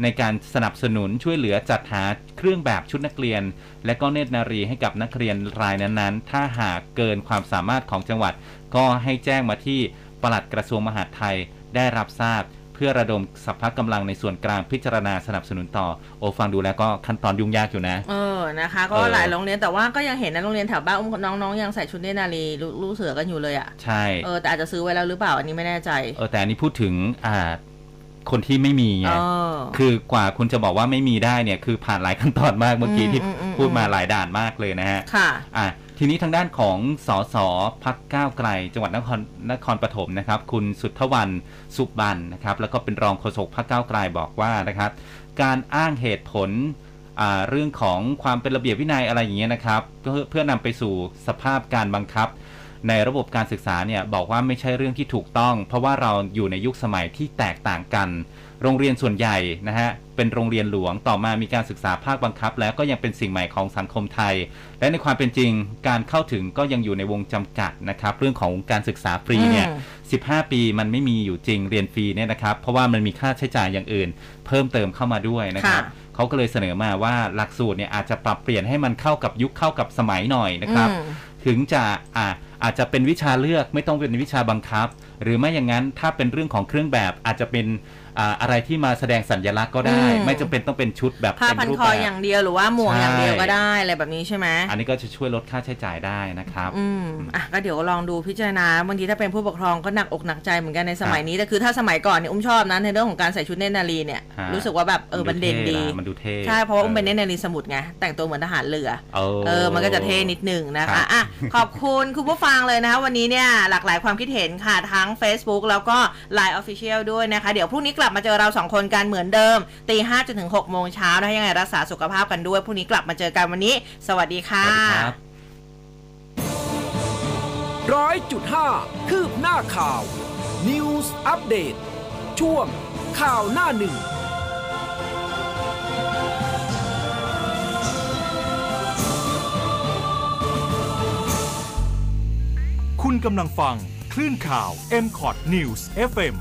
ในการสนับสนุนช่วยเหลือจัดหาเครื่องแบบชุดนักเรียน และก็เนตรนารีให้กับนักเรียนรายนั้นๆ ถ้าหากเกินความสามารถของจังหวัด ก็ให้แจ้งมาที่ปลัดกระทรวงมหาดไทยได้รับทราบ เพื่อระดมสัพพะกำลังในส่วนกลางพิจารณาสนับสนุนต่อ โอ้ฟังดูแล้วก็ขั้นตอนยุ่งยากอยู่นะ เออนะคะ ก็เออหลายโรงเรียนแต่ว่าก็ยังเห็นนะโรงเรียนแถวบ้านอุ้มน้องๆยังใส่ชุดเนตรนารีลูลูกเสือกันอยู่เลยอะ่ะใช่เออแต่อาจจะซื้อไว้แล้วหรือเปล่าอันนี้ไม่แน่ใจเออแต่อันนี้พูดถึงอ่าคนที่ไม่มีไงเออคือกว่าคุณจะบอกว่าไม่มีได้เนี่ยคือผ่านหลายขั้นตอนมากเมื่อกี้อืมที่อืมอืมพูดมาหลายด่านมากเลยนะฮะค่ะอะ ทีนี้ทางด้านของสสพักก้าวไกล จังหวัดนครนครปฐมนะครับ คุณสุทธวันสุบันนะครับ แล้วก็เป็นรองโฆษกพักก้าวไกลบอกว่านะครับ การอ้างเหตุผลเรื่องของความเป็นระเบียบวินัยอะไรอย่างเงี้ยนะครับ เพื่อเพื่อนำไปสู่สภาพการบังคับ ในระบบการศึกษาเนี่ยบอกว่าไม่ใช่เรื่องที่ถูกต้อง เพราะว่าเราอยู่ในยุคสมัยที่แตกต่างกัน โรงเรียนส่วนใหญ่นะฮะเป็นโรงเรียนหลวงต่อมามีการศึกษาภาคบังคับ แล้วก็ยังเป็นสิ่งใหม่ของสังคมไทย และในความเป็นจริงการเข้าถึงก็ยังอยู่ในวงจำกัดนะครับ เรื่องของการศึกษาฟรีเนี่ยอืม15 ปีมันไม่มีอยู่จริงเรียนฟรีเนี่ยนะครับ เพราะว่ามันมีค่าใช้จ่ายอย่างอื่น เพิ่มเติมเข้ามาด้วยนะครับค่ะเขาก็เลยเสนอมาว่าหลักสูตรเนี่ยอาจจะปรับเปลี่ยนให้มันเข้ากับยุคเข้ากับสมัยหน่อยนะครับอืมถึงจะอ่าอาจจะเป็นวิชาเลือกไม่ต้องเป็นวิชาบังคับ หรือไม่อย่างนั้นถ้าเป็นเรื่องของเครื่องแบบอาจจะเป็น อ่าอะไรที่มาแสดงสัญลักษณ์ก็ได้อืมไม่จำเป็นต้องเป็นชุดแบบผ้าเต็มพันรูปคอแบบอย่างเดียวหรือว่าหมวกใช่อย่างเดียวก็ได้อะไรแบบนี้ใช่ไหมอันนี้ก็จะช่วยลดค่าใช้จ่ายได้นะครับอืมอะก็เดี๋ยวลองดูพิจารณาบางทีถ้าเป็นผู้ปกครองก็หนักอกหนักใจเหมือนกันในสมัยนี้แต่คือถ้าสมัยก่อนเนี่ยอุ้มชอบนะในเรื่องของการใส่ชุดเนตรนารีเนี่ยฮะรู้สึกว่าแบบเออมันเด่นดีมันดูเท่ใช่เพราะว่าอุ้มเป็นเนตรนารีสมุทรไงแต่งตัวเหมือนทหารเรือเออเออมันก็จะเท่นิดหนึ่งนะครัคะบอะขอบคุณคุณผู้ฟังเลยนะคะวันนี้เนี่ยหลากหลายความคิดเห็นค่ะทั้ง Facebook แล้วก็ Line Official ด้วยนะคะเดี๋ยวพรุ่งนี้กลับมาเจอเราสองคนกันเหมือนเดิมตีห้าจนถึงหกโมงเช้านะคะยังไงรักษาสุขภาพกันด้วยพรุ่งนี้กลับมาเจอกันวันนี้ สวัสดีค่ะสวัสดีครับร้อยจุดห้าคืบหน้าข่าว News Update ช่วงข่าวหน้าหนึ่งคุณกำลังฟังคลื่นข่าว m c o t News FM